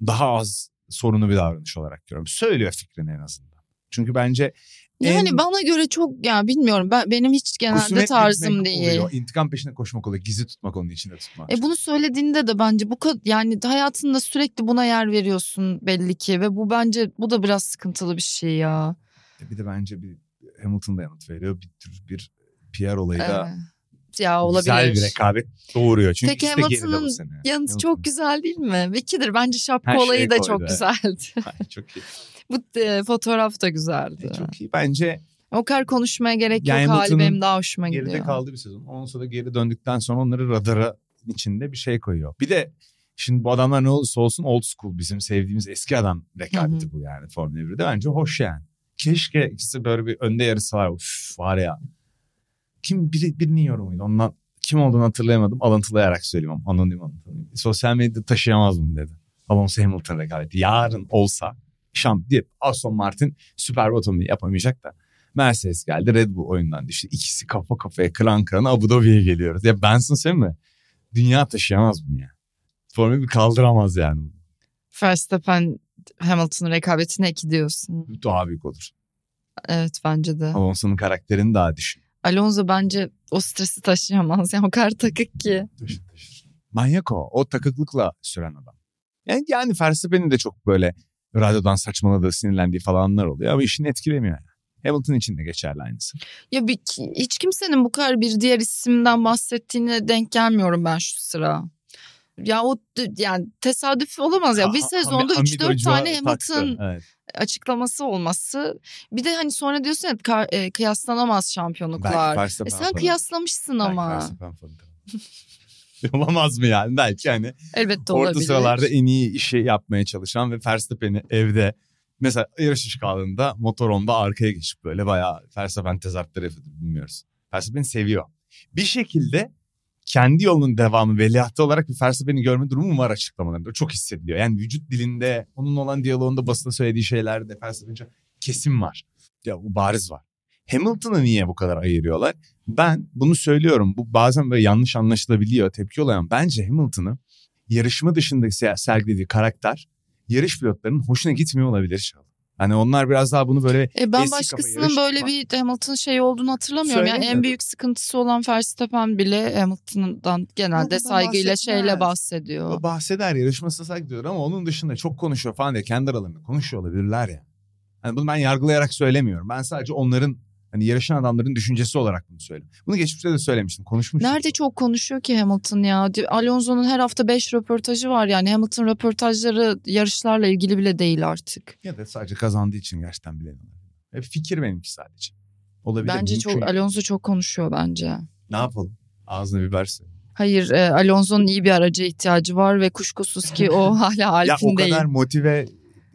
Daha az sorunu bir davranış olarak görüyorum. Söylüyor fikrini en azından. Çünkü bence Yani en bana göre çok ya bilmiyorum ben benim hiç genelde tarzım değil. Oluyor. İntikam peşinde koşmak oluyor. Gizli tutmak onun içinde tutmak. E bunu söylediğinde de bence bu kadar yani hayatında sürekli buna yer veriyorsun belli ki ve bu bence bu da biraz sıkıntılı bir şey ya. Bir de bence bir Hamilton da yanıt veriyor. Bir tür bir PR olayı da Evet. Ya olabilir. güzel bir rekabet doğuruyor. Çünkü Peki bu Hamilton'ın. Yanıtı Hamilton. çok güzel değil mi? Vekidir bence şapka Her şeyi olayı da koydu, çok güzeldi. Ay, çok iyi. Bu e, fotoğraf da güzeldi. E, çok iyi. Bence O kadar konuşmaya gerek Yani yok hali benim daha hoşuma geride gidiyor. kaldı bir sezon. Ondan sonra geri döndükten sonra onları radara içinde bir şey koyuyor. Bir de şimdi bu adamlar ne olursa olsun old school bizim sevdiğimiz eski adam rekabeti Hı hı. bu yani Formula 1'de. Bence hoş yani. Keşke ikisi böyle bir önde yarışsalar. Uf var ya. Kim biri, birinin yorumuydu. Ondan kim olduğunu hatırlayamadım. Alıntılayarak söyleyeyim. Anonim alıntılayayım. Sosyal medyada taşıyamaz mı dedi. Alonso Hamilton rekabeti. Yarın olsa şamp diye Aston Martin süper bir otomobil yapamayacak da Mercedes geldi Red Bull oyundan düştü. İkisi kafa kafaya kıran kırana Abu Dhabi'ye geliyoruz. Ya Benson sen mi? Dünya taşıyamaz bunu ya. Formula 1 kaldıramaz yani. Verstappen Hamilton rekabetine iki diyorsun. Daha büyük olur. Evet bence de. Alonso'nun karakterini daha düşün. Alonso bence o stresi taşıyamaz. Yani o kadar takık ki. Taşır taşır. Manyak o. O takıklıkla süren adam. Yani, yani Verstappen'in de çok böyle radyodan saçmaladığı, sinirlendiği falanlar oluyor ama işini etkilemiyor yani. Hamilton için de geçerli aynısı. Ya bir, hiç kimsenin bu kadar bir diğer isimden bahsettiğine denk gelmiyorum ben şu sıra. Ya o yani tesadüf olamaz ya. Bir sezonda Hamid 3-4 Hoca tane. Hamilton Evet. açıklaması olması. Bir de hani sonra diyorsun ya e, kıyaslanamaz şampiyonluklar. Belki E sen kıyaslamışsın Belki ama. Verstappen. Olamaz mı yani? Belki hani Elbette orta olabilir. sıralarda en iyi işi yapmaya çalışan ve Verstappen'i evde mesela yarış çıkardığında motorhomda arkaya geçip böyle bayağı Verstappen tezatları yapıyordu bilmiyoruz. Verstappen'i seviyor. Bir şekilde kendi yolunun devamı veliahtı olarak bir Verstappen'i görme durumu var açıklamalarında. Çok hissediliyor. Yani vücut dilinde, onun olan diyaloğunda basında söylediği şeylerde Verstappen'ce kesim var. Ya bu bariz var. Hamilton'ı niye bu kadar ayırıyorlar? Ben bunu söylüyorum. Bu bazen böyle yanlış anlaşılabiliyor, tepki oluyor. Bence Hamilton'ı yarışma dışında se- sergilediği karakter yarış pilotlarının hoşuna gitmiyor olabilir. Hani onlar biraz daha bunu böyle E ben başkasının böyle tutma. bir Hamilton şeyi olduğunu hatırlamıyorum. Yani en büyük sıkıntısı olan Verstappen bile Hamilton'dan genelde saygıyla bahsetmez. şeyle bahsediyor. O bahseder yarışmasına saygı duyuyor ama onun dışında çok konuşuyor falan diye kendi aralarında konuşuyor olabilirler ya. Hani bunu ben yargılayarak söylemiyorum. Ben sadece onların hani yarışan adamların düşüncesi olarak bunu söylüyorum. Bunu geçmişte de söylemiştim. Konuşmuştuk. Nerede çok konuşuyor ki Hamilton ya? Alonso'nun her hafta 5 röportajı var yani. Hamilton röportajları yarışlarla ilgili bile değil artık. Ya da sadece kazandığı için gerçekten olabilir. Hep fikir benimki sadece. Olabilir. Bence mümkün. çok Alonso çok konuşuyor bence. Ne yapalım? Ağzına biber sür. Hayır e, Alonso'nun iyi bir araca ihtiyacı var ve kuşkusuz ki o hala Ya Alp'in o değil. kadar motive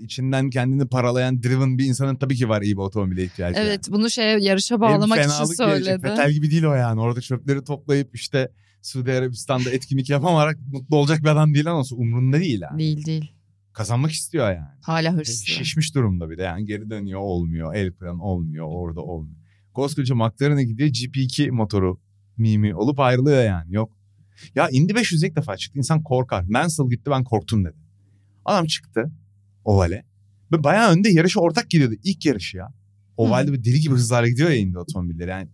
içinden kendini paralayan driven bir insanın tabii ki var iyi bir otomobile ihtiyacı. yani. Evet bunu şeye yarışa Hem bağlamak için söyledi. Fetel gibi değil o yani. Orada çöpleri toplayıp işte Suudi Arabistan'da etkinlik yapamayarak mutlu olacak bir adam değil ama umrunda değil yani. Değil değil. Kazanmak istiyor yani. Hala hırslı. Şişmiş durumda bir de yani geri dönüyor olmuyor. El plan olmuyor orada olmuyor. Koskoca McLaren'e gidiyor GP2 motoru mimi olup ayrılıyor yani yok. Ya Indy 500 ilk defa çıktı insan korkar. Mansell gitti ben korktum dedi. Adam çıktı ovale ve bayağı önde yarışa ortak gidiyordu ilk yarışı ya. Ovalde bir deli gibi hızlarla gidiyor ya Indy otomobilleri yani.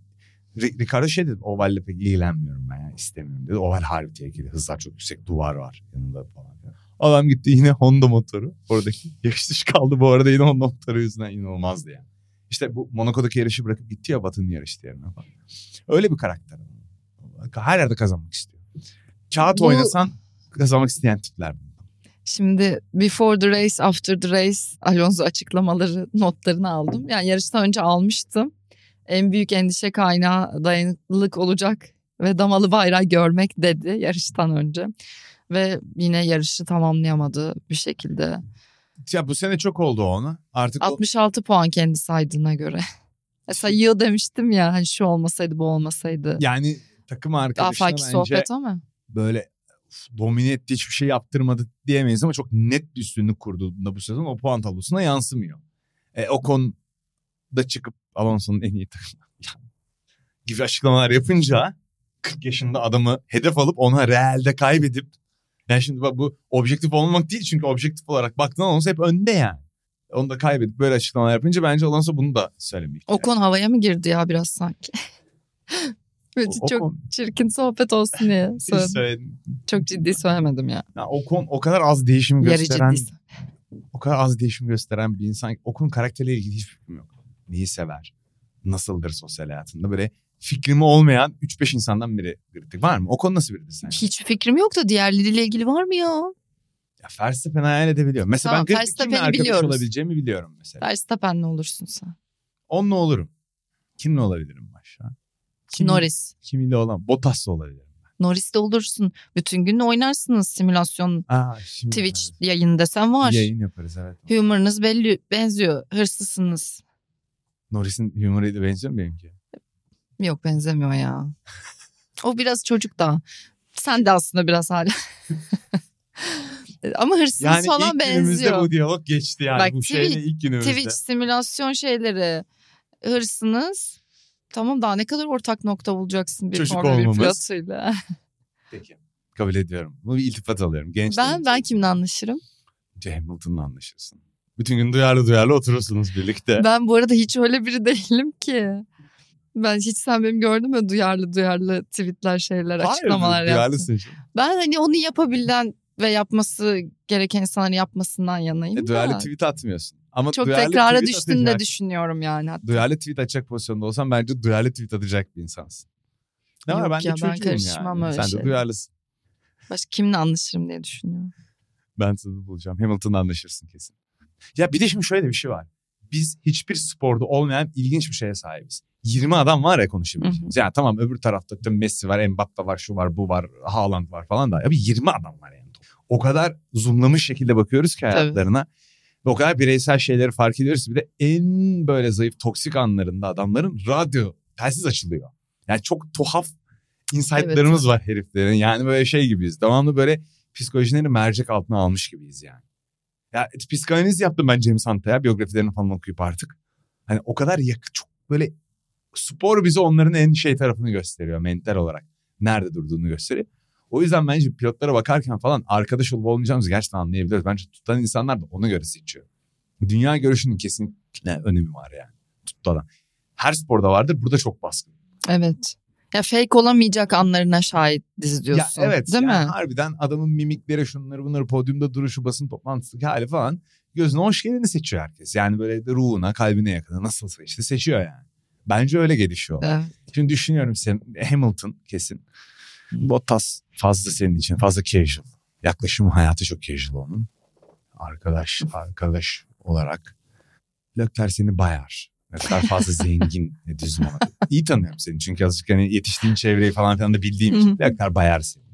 Ri- Ricardo şey dedi ovalle pek ilgilenmiyorum ben yani istemiyorum dedi. Oval harbi tehlikeli hızlar çok yüksek duvar var yanında falan. Adam gitti yine Honda motoru. Oradaki yarış dışı kaldı bu arada yine Honda motoru yüzünden inanılmazdı yani. İşte bu Monaco'daki yarışı bırakıp gitti ya Batı'nın yarışı yerine falan. Öyle bir karakter. Her yerde kazanmak istiyor. Kağıt Bu- oynasan kazanmak isteyen tipler. Şimdi before the race, after the race Alonso açıklamaları notlarını aldım. Yani yarıştan önce almıştım. En büyük endişe kaynağı dayanıklılık olacak ve damalı bayrağı görmek dedi yarıştan önce. ve yine yarışı tamamlayamadı bir şekilde. Ya bu sene çok oldu ona. Artık o- 66 puan kendi saydığına göre. Mesela yıl demiştim ya hani şu olmasaydı bu olmasaydı. yani takım Daha arkadaşına farklı bence sohbet ama. böyle domine etti hiçbir şey yaptırmadı diyemeyiz ama çok net bir üstünlük kurduğunda bu sezon o puan tablosuna yansımıyor. E, Ocon da çıkıp Alonso'nun en iyi takımı gibi açıklamalar yapınca 40 yaşında adamı hedef alıp ona realde kaybedip yani şimdi bak bu objektif olmamak değil çünkü objektif olarak baktığında Alonso hep önde yani. Onu da kaybedip böyle açıklamalar yapınca bence Alonso bunu da söylemek. Ocon havaya mı girdi ya biraz sanki? Böyle O- çok Ocon- çirkin sohbet olsun diye söyledim. Çok ciddi söylemedim ya. Ya Ocon o kadar az değişim Yarı gösteren ciddi. o kadar az değişim gösteren bir insan. Okun karakteriyle ilgili hiçbir fikrim yok. Neyi sever? Nasıldır sosyal hayatında? Böyle fikrimi olmayan 3-5 insandan biri kritik. Var mı? Okon nasıl biridir sence? Hiç fikrim yok da diğerleriyle ilgili var mı ya? Ya Verstappen hayal edebiliyorum. Mesela Tamam, ben Verstappen'i kimle arkadaş biliyoruz. olabileceğimi biliyorum mesela. Verstappen'le olursun sen. Onunla olurum. Kimle olabilirim başka? Kim- Norris. Kimiyle olan? Bottas'la olabilirim. Norris'te olursun. Bütün gün oynarsınız simülasyon. Aa, şimdi Twitch yaparız. yayın desen var. Yayın yaparız evet. Humor'ınız belli benziyor. Hırslısınız. Norris'in humoruyla benziyor mu benimki? Yok benzemiyor ya. o biraz çocuk da. Sen de aslında biraz hala. Ama hırsınız Yani falan ilk günümüzde bu diyalog geçti yani. Bak, bu Twitch- şeyle ilk günümüzde. Twitch simülasyon şeyleri. Hırsınız. Tamam daha ne kadar ortak nokta bulacaksın bir Çocuk Formula bir olmamız. pilotuyla. Peki. Kabul ediyorum. Bu bir iltifat alıyorum. Genç ben ben kimle anlaşırım? Hamilton'la anlaşırsın. Bütün gün duyarlı duyarlı oturursunuz birlikte. Ben bu arada hiç öyle biri değilim ki. Ben hiç sen benim gördün mü duyarlı duyarlı tweetler şeyler açıklamalar Hayır, yaptım. duyarlısın şimdi. Ben hani onu yapabilen ve yapması gereken insanların yapmasından yanayım E, da. duyarlı tweet atmıyorsun. Ama Çok tekrara düştüğünü de atacak- düşünüyorum yani. Hatta. Duyarlı tweet açacak pozisyonda olsan bence duyarlı tweet atacak bir insansın. Ne var Yok ben de ya, ben çocuğum karışmam yani. öyle Sen de şeylere. duyarlısın. Başka kimle anlaşırım diye düşünüyorum. Ben sana bulacağım. Hamilton'la anlaşırsın kesin. Ya bir de şimdi şöyle bir şey var. Biz hiçbir sporda olmayan ilginç bir şeye sahibiz. 20 adam var ya konuşabileceğimiz. Yani tamam öbür tarafta da Messi var, Mbappe var, şu var, bu var, Haaland var falan da. Abi 20 adam var yani. O kadar zoomlamış şekilde bakıyoruz ki hayatlarına. Ve o kadar bireysel şeyleri fark ediyoruz. Bir de en böyle zayıf toksik anlarında adamların radyo telsiz açılıyor. Yani çok tuhaf insightlarımız var heriflerin. Yani böyle şey gibiyiz. Devamlı böyle psikolojileri mercek altına almış gibiyiz yani. Ya psikanaliz yaptım ben James Hunt'a biyografilerini falan okuyup artık. Hani o kadar yakın çok böyle spor bize onların en şey tarafını gösteriyor mental olarak. Nerede durduğunu gösteriyor. O yüzden bence pilotlara bakarken falan arkadaş olup olmayacağımızı gerçekten anlayabiliyoruz. Bence tutan insanlar da ona göre seçiyor. Dünya görüşünün kesinlikle önemi var yani. Tuttu adam. Her sporda vardır. Burada çok baskın. Evet. Ya fake olamayacak anlarına şahidiz diyorsun. Ya evet. Değil yani mi? Harbiden adamın mimikleri şunları bunları podyumda duruşu basın toplantısındaki hali falan gözüne hoş geleni seçiyor herkes. Yani böyle de ruhuna kalbine yakını nasılsa işte seçiyor yani. Bence öyle gelişiyor. Evet. Şimdi düşünüyorum sen Hamilton kesin. Bottas fazla senin için fazla casual. Yaklaşımı hayatı çok casual onun. Arkadaş arkadaş olarak. Leclerc seni bayar. Leclerc fazla zengin ve düzgün olmadı. İyi tanıyorum seni çünkü azıcık hani yetiştiğin çevreyi falan filan da bildiğim için. Leclerc bayar seni.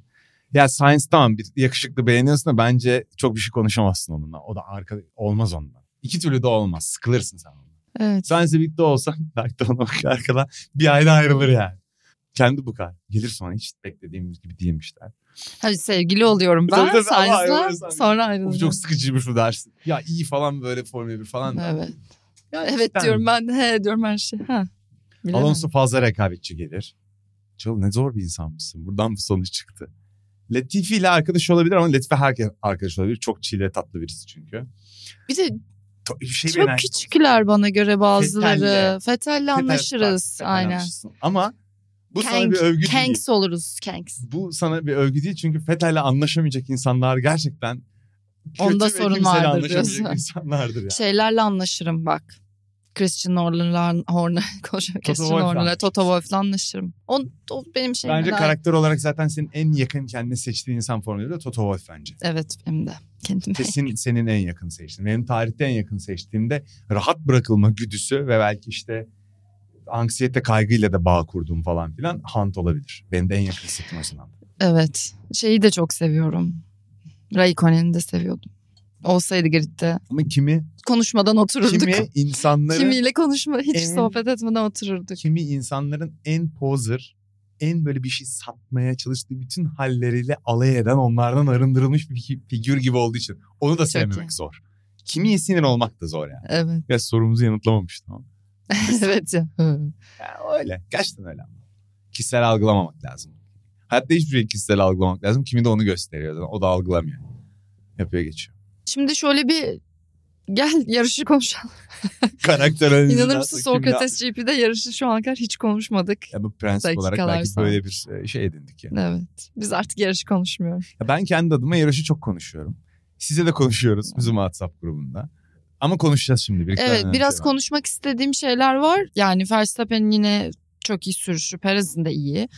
Ya Science tamam bir yakışıklı beğeniyorsun da bence çok bir şey konuşamazsın onunla. O da arka olmaz ondan. İki türlü de olmaz. Sıkılırsın sen ondan. Evet. Science'le birlikte olsan belki de ona arkadan bir ayda ayrılır yani. Kendi bu kadar. Gelir sonra hiç beklediğimiz gibi değilmişler. Hadi sevgili oluyorum ben tabii, Sainz'la sonra Of ayrılacağım. çok sıkıcıymış bu dersin. Ya iyi falan böyle Formula 1 falan da. Evet. Ya Evet cidden. diyorum ben he diyorum her şey. Ha. Bilemem. Alonso fazla rekabetçi gelir. Çok ne zor bir insanmışsın. Buradan bu sonuç çıktı. Latifi ile arkadaş olabilir ama Latifi herkes arkadaş olabilir. Çok ve tatlı birisi çünkü. Bir de şey çok küçükler bana göre bazıları. Fethel'le Fethel'le anlaşırız. Fethel'le Aynen. Ama bu sana Kank- bir övgü değil. Kanks oluruz. Kanks. Bu sana bir övgü değil çünkü FETÖ'yle anlaşamayacak insanlar gerçekten Onda sorun vardır diyorsun. insanlardır yani. Şeylerle anlaşırım bak. Christian Horner'la Horner, Christian Horner'la Toto Wolff'la anlaşırım. O, o benim şeyim. Bence daha- karakter olarak zaten senin en yakın kendine seçtiğin insan formülü de Toto Wolff bence. Evet benim de. Kendime. Kesin senin en yakın seçtiğin. Benim tarihte en yakın seçtiğimde rahat bırakılma güdüsü ve belki işte anksiyete kaygıyla da bağ kurduğum falan filan Hunt olabilir. Benim de en yakın hissettiğim açısından. Evet. Şeyi de çok seviyorum. Raikkonen'i de seviyordum. Olsaydı gridde. Ama kimi Konuşmadan otururduk. kimi insanların Kimiyle konuşma hiç en- sohbet etmeden otururduk. kimi insanların en poser, en böyle bir şey satmaya çalıştığı bütün halleriyle alay eden onlardan arındırılmış bir fi- figür gibi olduğu için onu da sevmemek zor. Kimiye sinir olmak da zor yani. Evet. Ya sorumuzu yanıtlamamıştım ama. evet ya. Öyle. Gerçekten öyle ama. Kişisel algılamamak lazım. Hayatta hiçbir şey kişisel algılamak lazım. Kimi de onu gösteriyor. O da algılamıyor. Yapıyor geçiyor. Şimdi şöyle bir gel yarışı konuşalım. Karakter analizi İnanır mısın Sokrates GP'de yarışı şu ana kadar hiç konuşmadık. Ya bu prensip olarak belki sonra. böyle bir e, şey edindik yani. Evet. Biz artık yarışı konuşmuyoruz. Ya ben kendi adıma yarışı çok konuşuyorum. Size de konuşuyoruz bizim WhatsApp grubunda. Ama konuşacağız şimdi. Bir Evet biraz şey var. konuşmak istediğim şeyler var. Yani Verstappen'in yine çok iyi sürüşü, Perez'in de iyi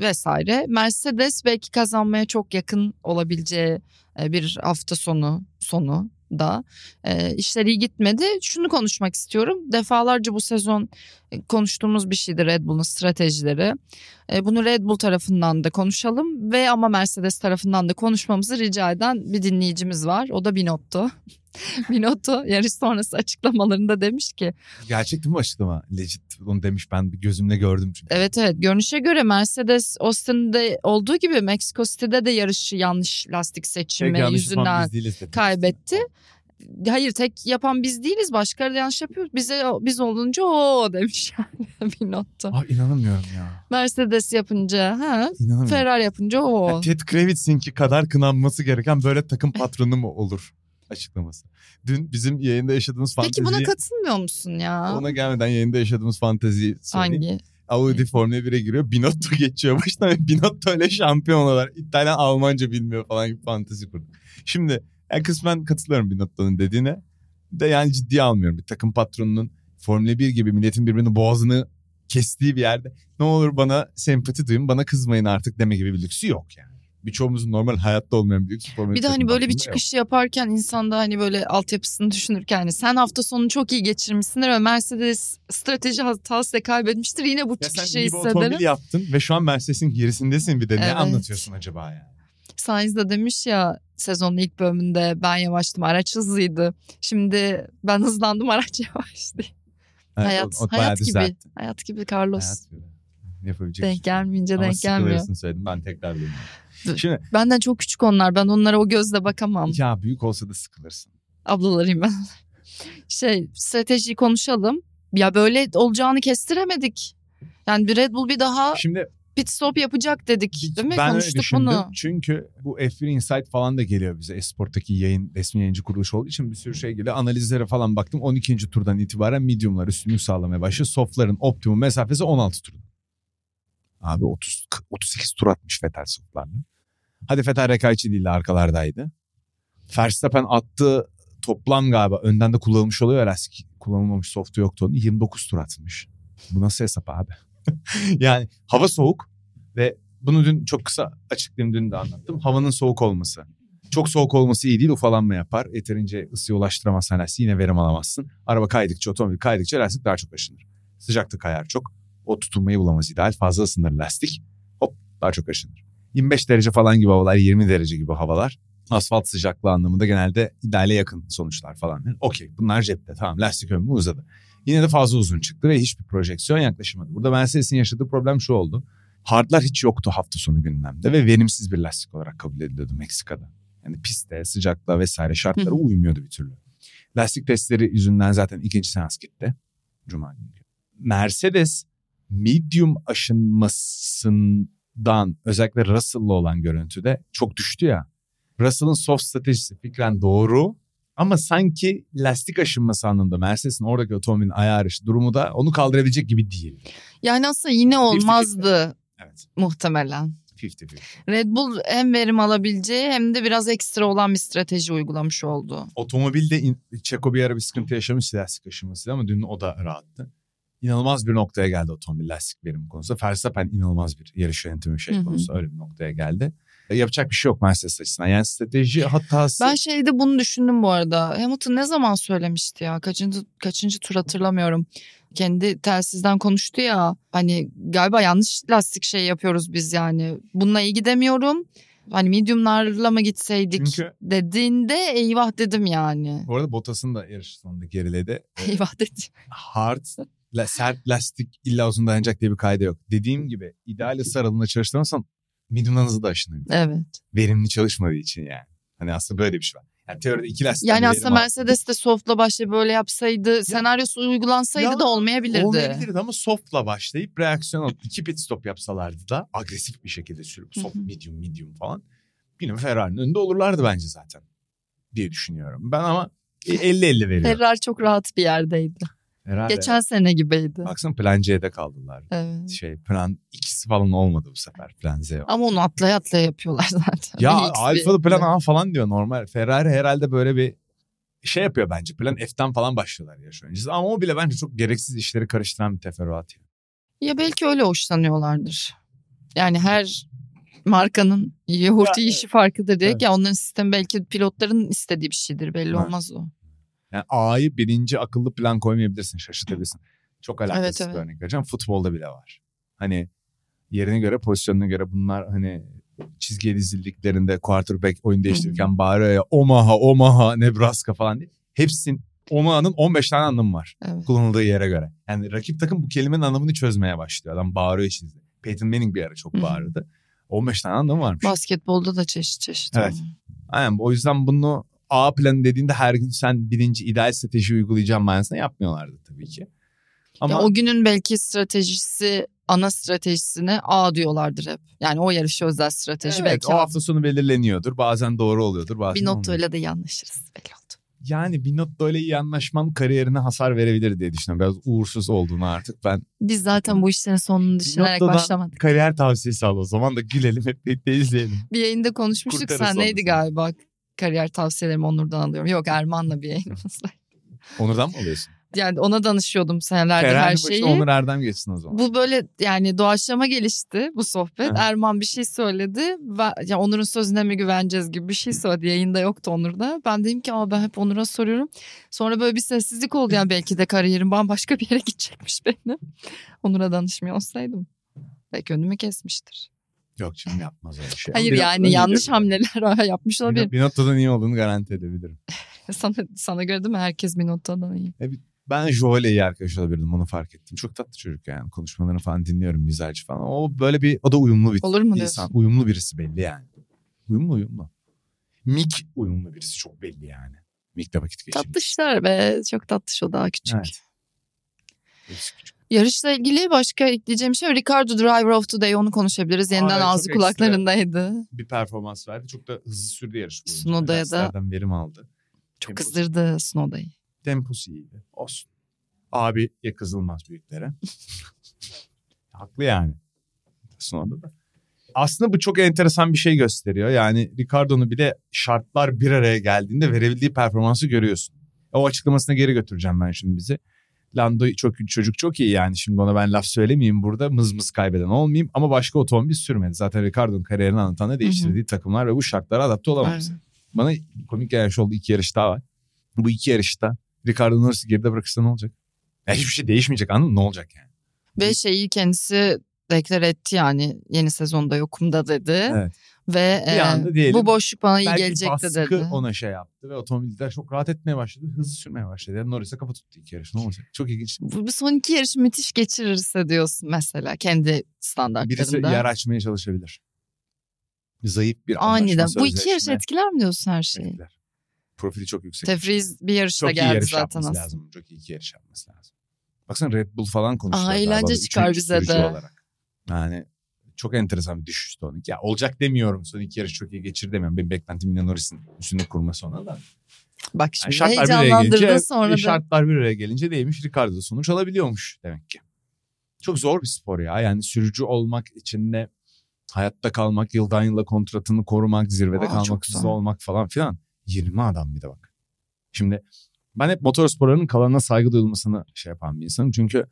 vesaire. Mercedes belki kazanmaya çok yakın olabileceği e, bir hafta sonu sonu da e, işler iyi gitmedi. Şunu konuşmak istiyorum. Defalarca bu sezon e, konuştuğumuz bir şeydi Red Bull'un stratejileri. E, bunu Red Bull tarafından da konuşalım ve ama Mercedes tarafından da konuşmamızı rica eden bir dinleyicimiz var. O da Binotto. Binotto yarış sonrası açıklamalarında demiş ki Gerçek mi açıklama? Legit onu demiş ben bir gözümle gördüm çünkü. evet evet görünüşe göre Mercedes Austin'de olduğu gibi Mexico City'de de yarışı yanlış lastik seçimi yanlış yüzünden değiliz kaybetti. Hayır tek yapan biz değiliz başkaları da yanlış yapıyor. Bize biz olunca o demiş yani Binotto. Aa, inanamıyorum ya. Mercedes yapınca ha. Ferrari yapınca o. Ya Ted Kravitz'inki kadar kınanması gereken böyle takım patronu mu olur? Açıklaması. Dün bizim yayında yaşadığımız Peki fanteziyi... buna katılmıyor musun ya? Ona gelmeden yayında yaşadığımız fanteziyi söyleyeyim. Hangi? Audi Formula 1'e giriyor. Binotto geçiyor baştan ve Binotto öyle şampiyon olarak İtalyan Almanca bilmiyor falan gibi fantezi kurdu. Şimdi yani kısmen katılıyorum Binotto'nun dediğine. De yani ciddiye almıyorum. Bir takım patronunun Formula 1 gibi milletin birbirinin boğazını kestiği bir yerde ne olur bana sempati duyun bana kızmayın artık deme gibi bir lüksü yok yani. Birçoğumuzun normal hayatta olmayan bir lüks Formula Bir de hani böyle bir patronunda yok. çıkış yaparken insanda hani böyle altyapısını düşünürken hani sen hafta sonu çok iyi geçirmişsindir ve Mercedes strateji hatasıyla kaybetmiştir. Yine bu Ya sen çıkışı iyi bir otomobil hissederim. yaptın ve şu an Mercedes'in gerisindesin bir de. Ne Evet. anlatıyorsun acaba yani? Sainz de demiş ya sezonun ilk bölümünde ben yavaştım araç hızlıydı. Şimdi ben hızlandım araç yavaştı. Evet, hayat o- o hayat gibi. düzeltti. Hayat gibi Carlos. Hayat böyle. Yapabilecek denk şey gelmeyince Ama denk gelmiyor. sıkılırsın söyledim ben tekrar dönüyorum. Şimdi Benden çok küçük onlar. Ben onlara o gözle bakamam. ya büyük olsa da sıkılırsın. Ablalarıyım ben. Şey stratejiyi konuşalım. Ya böyle olacağını kestiremedik. Yani bir Red Bull bir daha Şimdi pit stop yapacak dedik. Değil mi? ben öyle Konuştuk düşündüm. bunu. Çünkü bu F1 Insight falan da geliyor bize. Esport'taki yayın resmi yayıncı kuruluş olduğu için bir sürü şey geliyor. Analizlere falan baktım. 12. turdan itibaren medium'lar üstünlük sağlamaya başlıyor. Soft'ların optimum mesafesi 16 tur. Abi 30 38 tur atmış Vettel soft'larla. Hadi Vettel rekabetçi değil arkalardaydı. Verstappen attığı toplam galiba önden de kullanılmış oluyor ya lastik kullanılmamış soft'u yoktu onun 29 tur atmış. Bu nasıl hesap abi? yani hava soğuk ve bunu dün çok kısa açıklayayım dün de anlattım. Havanın soğuk olması. Çok soğuk olması iyi değil ufalanma yapar. Yeterince ısıya ulaştıramazsan lastiği yine verim alamazsın. Araba kaydıkça otomobil kaydıkça lastik daha çok aşınır. Sıcaklık kayar çok. O tutunmayı bulamaz ideal. Fazla ısınır lastik. Hop daha çok aşınır. 25 derece falan gibi havalar 20 derece gibi havalar. Asfalt sıcaklığı anlamında genelde ideale yakın sonuçlar falan. Okey bunlar cepte tamam lastik ömrü uzadı. Yine de fazla uzun çıktı ve hiçbir projeksiyon yaklaşamadı. Burada Mercedes'in yaşadığı problem şu oldu. Hardlar hiç yoktu hafta sonu gündemde ve verimsiz bir lastik olarak kabul ediliyordu Meksika'da. Yani pistte, sıcaklığa vesaire şartlara Hı uymuyordu bir türlü. Lastik testleri yüzünden zaten ikinci seans gitti. Cuma günü. Mercedes medium aşınmasından özellikle Russell'la olan görüntüde çok düştü ya. Russell'ın soft stratejisi fikren doğru ama sanki lastik aşınması anlamında Mercedes'in oradaki otomobilin ayarı durumu da onu kaldırabilecek gibi değil. Yani aslında yine olmazdı Evet. muhtemelen. 50-50. Red Bull hem verim alabileceği hem de biraz ekstra olan bir strateji uygulamış oldu. Otomobilde Çeko bir ara bir sıkıntı yaşamış lastik aşınmasıyla ama dün o da rahattı. İnanılmaz bir noktaya geldi otomobil lastik verimi konusunda. Verstappen inanılmaz bir yarış yönetimi şey konusunda öyle bir noktaya geldi. E, yapacak bir şey yok Mercedes açısından. Yani strateji hatası. Ben şeyde bunu düşündüm bu arada. Hamilton ne zaman söylemişti ya? Kaçıncı kaçıncı tur hatırlamıyorum. kendi telsizden konuştu ya. Hani galiba yanlış lastik şey yapıyoruz biz yani. Bununla iyi gidemiyorum. Hani mediumlarla mı gitseydik Çünkü- dediğinde eyvah dedim yani. Bu arada Bottas'ın da yarış sonunda geriledi. Eyvah dedim. hard, la, sert lastik illa uzun dayanacak diye bir kayda yok. Dediğim gibi ideal ısı aralığında çalıştıramazsan medium'dan hızlı da aşınıyor. Evet. Verimli çalışmadığı için yani. Hani aslında böyle bir şey var. Yani teoride iki lastik. Yani aslında Mercedes de soft'la başlayıp böyle yapsaydı, senaryosu uygulansaydı Ya, da olmayabilirdi. Olmayabilirdi ama soft'la başlayıp reaksiyon alıp iki pit stop yapsalardı da agresif bir şekilde sürüp soft, medium, medium falan. Yine Ferrari'nin önünde olurlardı bence zaten diye düşünüyorum. Ben ama 50-50 veriyorum. Ferrari çok rahat bir yerdeydi. Ferrari. Geçen sene gibiydi. Baksana plan C'de kaldılar. Evet. Şey plan ikisi falan olmadı bu sefer plan Z. oldu. Ama onu atlaya atlaya yapıyorlar zaten. Ya X, Alfa'da plan A falan diyor normal. Ferrari herhalde böyle bir şey yapıyor bence. Plan F'ten falan başlıyorlar yarış öncesi. Ama o bile bence çok gereksiz işleri karıştıran bir teferruat. yani. Ya belki öyle hoşlanıyorlardır. Yani her markanın yoğurt işi farkıdır diye Evet. ya onların sistemi belki pilotların istediği bir şeydir belli Evet. olmaz o. Yani A'yı birinci akıllı plan koymayabilirsin, şaşırtabilirsin. Çok alakasız Evet, evet. bir örnek vereceğim. Futbolda bile var. Hani yerine göre, pozisyonuna göre bunlar hani çizgiye dizildiklerinde quarterback oyun değiştirirken bağırıyor ya Omaha, Omaha, Nebraska falan diye. Hepsinin Omaha'nın 15 tane anlamı var Evet. kullanıldığı yere göre. Yani rakip takım bu kelimenin anlamını çözmeye başlıyor. Adam bağırıyor çizdi. Peyton Manning bir ara çok bağırdı. 15 tane anlamı varmış. Basketbolda da çeşit çeşit. Evet. Aynen o yüzden bunu A planı dediğinde her gün sen birinci ideal strateji uygulayacağım manasında yapmıyorlardı tabii ki. Ama Ya o günün belki stratejisi ana stratejisine A diyorlardır hep. Yani o yarışı özel strateji evet, belki o A. hafta sonu belirleniyordur. Bazen doğru oluyordur bazen bir olmuyor. notayla da iyi anlaşırız belli oldu. Yani bir not böyle iyi kariyerine hasar verebilir diye düşünüyorum. Biraz uğursuz olduğunu artık ben. Biz zaten bu işlerin sonunu düşünerek başlamadık. Kariyer tavsiyesi al o zaman da gülelim hep birlikte izleyelim. Bir yayında konuşmuştuk Kurtarırız sen neydi galiba? Kariyer tavsiyelerimi Onur'dan alıyorum. Yok Erman'la bir yayınımızda. Onurdan mı alıyorsun? Yani ona danışıyordum senelerdir Ferrari'nin her şeyi. Onur Erdem geçsin o zaman. Bu böyle yani doğaçlama gelişti bu sohbet. Erman bir şey söyledi. Ve, ya Onur'un sözüne mi güveneceğiz gibi bir şey söyledi. Yayında yoktu Onur'da. Ben dedim ki Aa, ben hep Onur'a soruyorum. Sonra böyle bir sessizlik oldu. Yani belki de kariyerim bambaşka bir yere gidecekmiş benim. Onur'a danışmıyor olsaydım. Belki önümü kesmiştir. Yok canım yapmaz öyle şey. Hayır Bir yani yanlış hamleler yapmış olabilir. bir noktadan iyi olduğunu garanti edebilirim. Sana, sana göre değil mi? Herkes bir noktadan iyi. Ben Joel'e iyi arkadaş olabilirdim onu fark ettim. Çok tatlı çocuk yani konuşmalarını falan dinliyorum mizacı falan. O böyle bir o da uyumlu bir Olur mu insan. diyorsun? Uyumlu birisi belli yani. Uyumlu uyumlu. Mick uyumlu birisi çok belli yani. Mick'le vakit geçirmiş. Tatlışlar be. Çok tatlış o daha küçük. Evet. Birisi küçük. Yarışla ilgili başka ekleyeceğim şey Ricardo Driver of Today onu konuşabiliriz. Yeniden çok ağzı kulaklarındaydı. Bir performans verdi. Çok da hızlı sürdü yarış boyunca. Snowda'ya da- verim aldı. Çok Temposu- kızdırdı Snowda'yı. Temposu iyiydi. Olsun. Abi ya kızılmaz büyüklere. Haklı yani. Sonunda da. Aslında bu çok enteresan bir şey gösteriyor. Yani Ricardo'nun bir de şartlar bir araya geldiğinde verebildiği performansı görüyorsun. O açıklamasına geri götüreceğim ben şimdi bizi. Lando çok çocuk çok iyi yani şimdi ona ben laf söylemeyeyim burada mız mız kaybeden olmayayım ama başka otomobil sürmedi. Zaten Ricardo'nun kariyerini anlatan da değiştirdiği takımlar ve bu şartlara adapte olamaz. Aynen. Bana komik şey oldu iki yarış daha var. Bu iki yarışta Ricardo Norris'i geride bırakırsa ne olacak? Ya hiçbir şey değişmeyecek anladın mı? Ne olacak yani? Ve şeyi kendisi deklar etti yani yeni sezonda yokumda dedi. Evet. Ve e, diyelim, bu boşluk bana iyi Belki gelecekti baskı dedi. ona şey yaptı ve otomobiller çok rahat etmeye başladı. Hızlı sürmeye başladı. Yani Norris'e kafa tuttu iki yarış. Ne olacak? Çok ilginç. Bu, bu son iki yarış müthiş geçirirse diyorsun mesela kendi Birisi standartlarında. yer açmaya çalışabilir. Zayıf bir Aniden. anlaşma Bu iki yarış etkiler mi diyorsun her şeyi? etkiler. Profili çok yüksek. Tefriz bir yarışta çok iyi geldi yarış zaten aslında. lazım. Çok iyi iki yarış yapması lazım. Baksana Red Bull falan konuşuyor. Aa, galiba eğlence çıkar bize de. Olarak. Yani çok enteresan bir düşüştü onun. Ya olacak demiyorum. Son iki yarış çok iyi geçir demiyorum. Benim beklentim yine Norris'in üstünde kurması ona da. Bak Yani şimdi şartlar bir araya heyecanlandırdın gelince, sonra da. şartlar bir araya gelince değmiş. Ricardo sonuç alabiliyormuş demek ki. Çok zor bir spor ya. Yani sürücü olmak için de hayatta kalmak, yıldan yıla kontratını korumak, zirvede Aa, kalmak, hızlı olmak falan filan. 20 adam bir de bak. Şimdi ben hep motorsporlarının kalanına saygı duyulmasını şey yapan bir insanım. Çünkü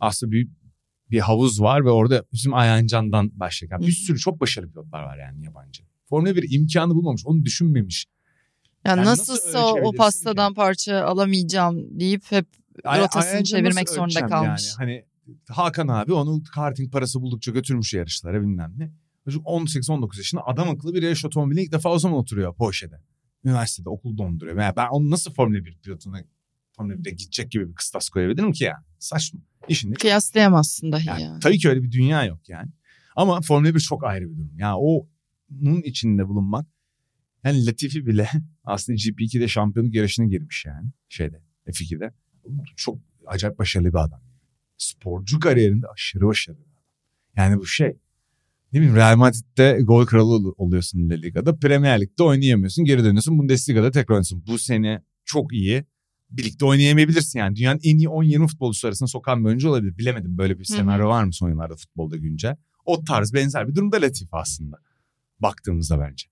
aslında büyük bir havuz var ve orada bizim Ayancan'dan başlayan Hı bir sürü çok başarılı pilotlar var yani yabancı. Formula 1 imkanı bulmamış, onu düşünmemiş. Yani Yani nasıl nasılsa o, o ölçebilirsin pastadan parça alamayacağım deyip hep Ay- rotasını çevirmek nasıl zorunda kalmış. Yani? Hani Hakan abi onu karting parası buldukça götürmüş yarışlara bilmem ne. Çocuk 18-19 yaşında adam akıllı bir yarış otomobiline ilk defa o zaman oturuyor Porsche'de. Üniversitede okul donduruyor. Yani ben onu nasıl Formula 1 pilotuna Formula 1'e gidecek gibi bir kıstas koyabilirim ki yani? Saçma. İşin değil. Kıyaslayamazsın dahi Yani yani. Tabii ki öyle bir dünya yok yani. Ama Formula 1 çok ayrı bir durum. Yani onun içinde bulunmak yani Latifi bile aslında GP2'de şampiyonluk yarışına girmiş yani şeyde F2'de. Çok acayip başarılı bir adam. Sporcu kariyerinde aşırı başarılı bir adam. Yani bu şey ne bileyim Real Madrid'de gol kralı ol- oluyorsun La Liga'da. Premier Lig'de oynayamıyorsun. Geri dönüyorsun. Bundesliga'da tekrar oynuyorsun. Bu sene çok iyi. Birlikte oynayamayabilirsin yani. Dünyanın en iyi 10-20 futbolcusu arasında sokan bir oyuncu olabilir. Bilemedim böyle bir senaryo var mı son yıllarda futbolda güncel? O tarz benzer bir durumda Latifi aslında. Baktığımızda bence.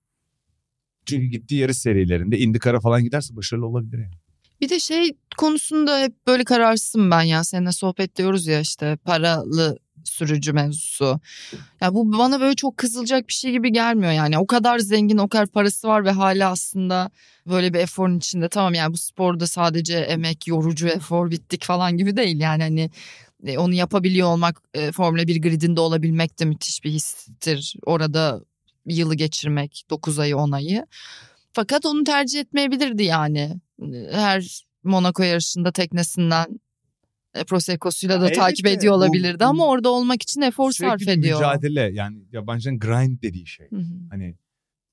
Çünkü gittiği yarış serilerinde IndyCar'a falan giderse başarılı olabilir yani. Bir de şey konusunda hep böyle kararsızım ben ya. Seninle sohbet diyoruz ya işte paralı sürücü mevzusu. Ya bu bana böyle çok kızılacak bir şey gibi gelmiyor yani. O kadar zengin, o kadar parası var ve hala aslında böyle bir eforun içinde. Tamam yani bu sporda sadece emek, yorucu efor bittik falan gibi değil. Yani hani e, onu yapabiliyor olmak, e, Formula 1 gridinde olabilmek de müthiş bir histir. Orada yılı geçirmek, 9 ayı 10 ayı. Fakat onu tercih etmeyebilirdi yani. Her Monaco yarışında teknesinden Prosecco'suyla da Ya takip ediyor bu- olabilirdi ama orada olmak için efor Sürekli sarf ediyor. mücadele yani yabancının grind dediği şey. Hı hı. Hani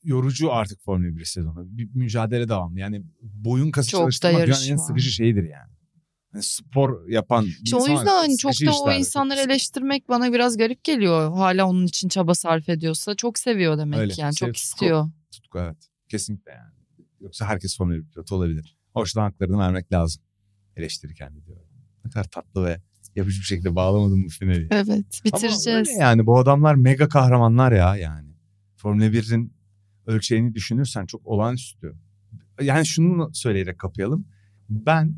yorucu artık Formula 1 sezonu. Bir mücadele devamlı. Yani boyun kası Çok çalıştırmak dünyanın en sıkıcı şeyidir yani. Hani spor yapan bir İşte o yüzden hani çok da o çok insanları sıkıcı. eleştirmek bana biraz garip geliyor. Hala onun için çaba sarf ediyorsa çok seviyor demek Öyle. ki yani çok istiyor. Tutku evet. Kesinlikle yani. Yoksa herkes Formula 1 pilotu olabilir. Haklarını vermek lazım. Eleştirirken. Ne kadar tatlı ve yapıcı bir şekilde bağlamadım bu finali. Evet Ama bitireceğiz. öyle yani bu adamlar mega kahramanlar ya yani. Formula 1'in ölçeğini düşünürsen çok olağanüstü. Yani şunu söyleyerek kapayalım. Ben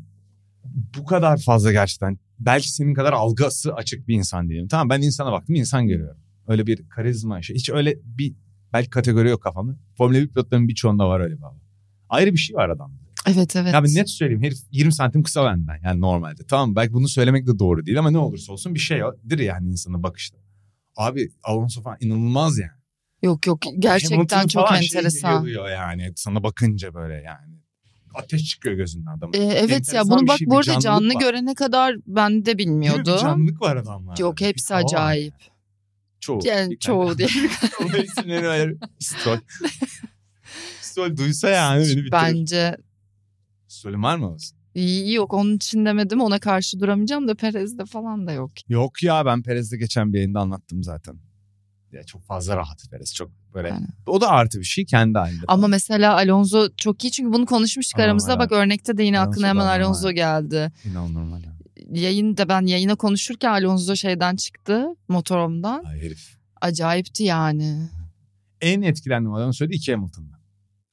bu kadar fazla gerçekten belki senin kadar algısı açık bir insan değilim. Tamam ben insana baktım insan görüyorum. Öyle bir karizma şey. Hiç öyle bir belki kategori yok kafamda. Formula 1 pilotlarının birçoğunda var öyle bir hava. Ayrı bir şey var adamda. Evet evet. Ya ben net söyleyeyim herif 20 santim kısa benden yani normalde. Tamam belki bunu söylemek de doğru değil ama ne olursa olsun bir şeydir yani insanın bakışta. Abi Alonso falan inanılmaz yani. Yok yok gerçekten Hamilton çok falan şey enteresan. geliyor yani sana bakınca böyle yani. Ateş çıkıyor gözünden adamın. Ee, evet ya Enteresan bunu bir bak şey, bu bir arada canlı var. görene kadar ben de bilmiyordum. Bir canlılık var adamlarda. Yok Bir hepsi var acayip. yani. Çoğu. Yani Bir çoğu diye. Onun isimlerini ver. Stroll. Stroll duysa yani beni bitirir. Bence Stroll'ün var mı yok onun için demedim ona karşı duramayacağım da Perez'de falan da yok. Yok ya ben Perez'de geçen bir yayında anlattım zaten. Ya çok fazla rahat Perez çok böyle. Aynen. O da artı bir şey kendi halinde. Ama mesela Alonso çok iyi çünkü bunu konuşmuştuk aramızda. Bak örnekte de yine Alonso aklına hemen. Alonso geldi. İnan normal ya. Yayında ben yayına konuşurken Alonso şeyden çıktı motorumdan. Ay herif. Acayipti yani. En etkilendiğim adam söyledi iki Hamilton'dan.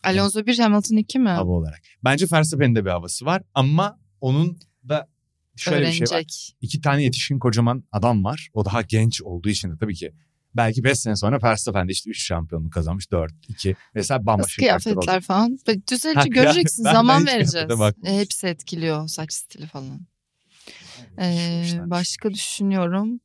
Alonso 1 Hamilton 2 mi? Hava olarak. Bence Verstappen'in de bir havası var ama onun da şöyle bir şey var. Öğrenecek. İki tane yetişkin kocaman adam var. O daha genç olduğu için de tabii ki belki 5 sene sonra Verstappen de işte 3 şampiyonluk kazanmış 4 2 mesela bambaşka Kıyafetler falan. Ha, göreceksin ben- zaman vereceğiz. E, hepsi etkiliyor saç stili falan. Ee, başka düşünüyorum.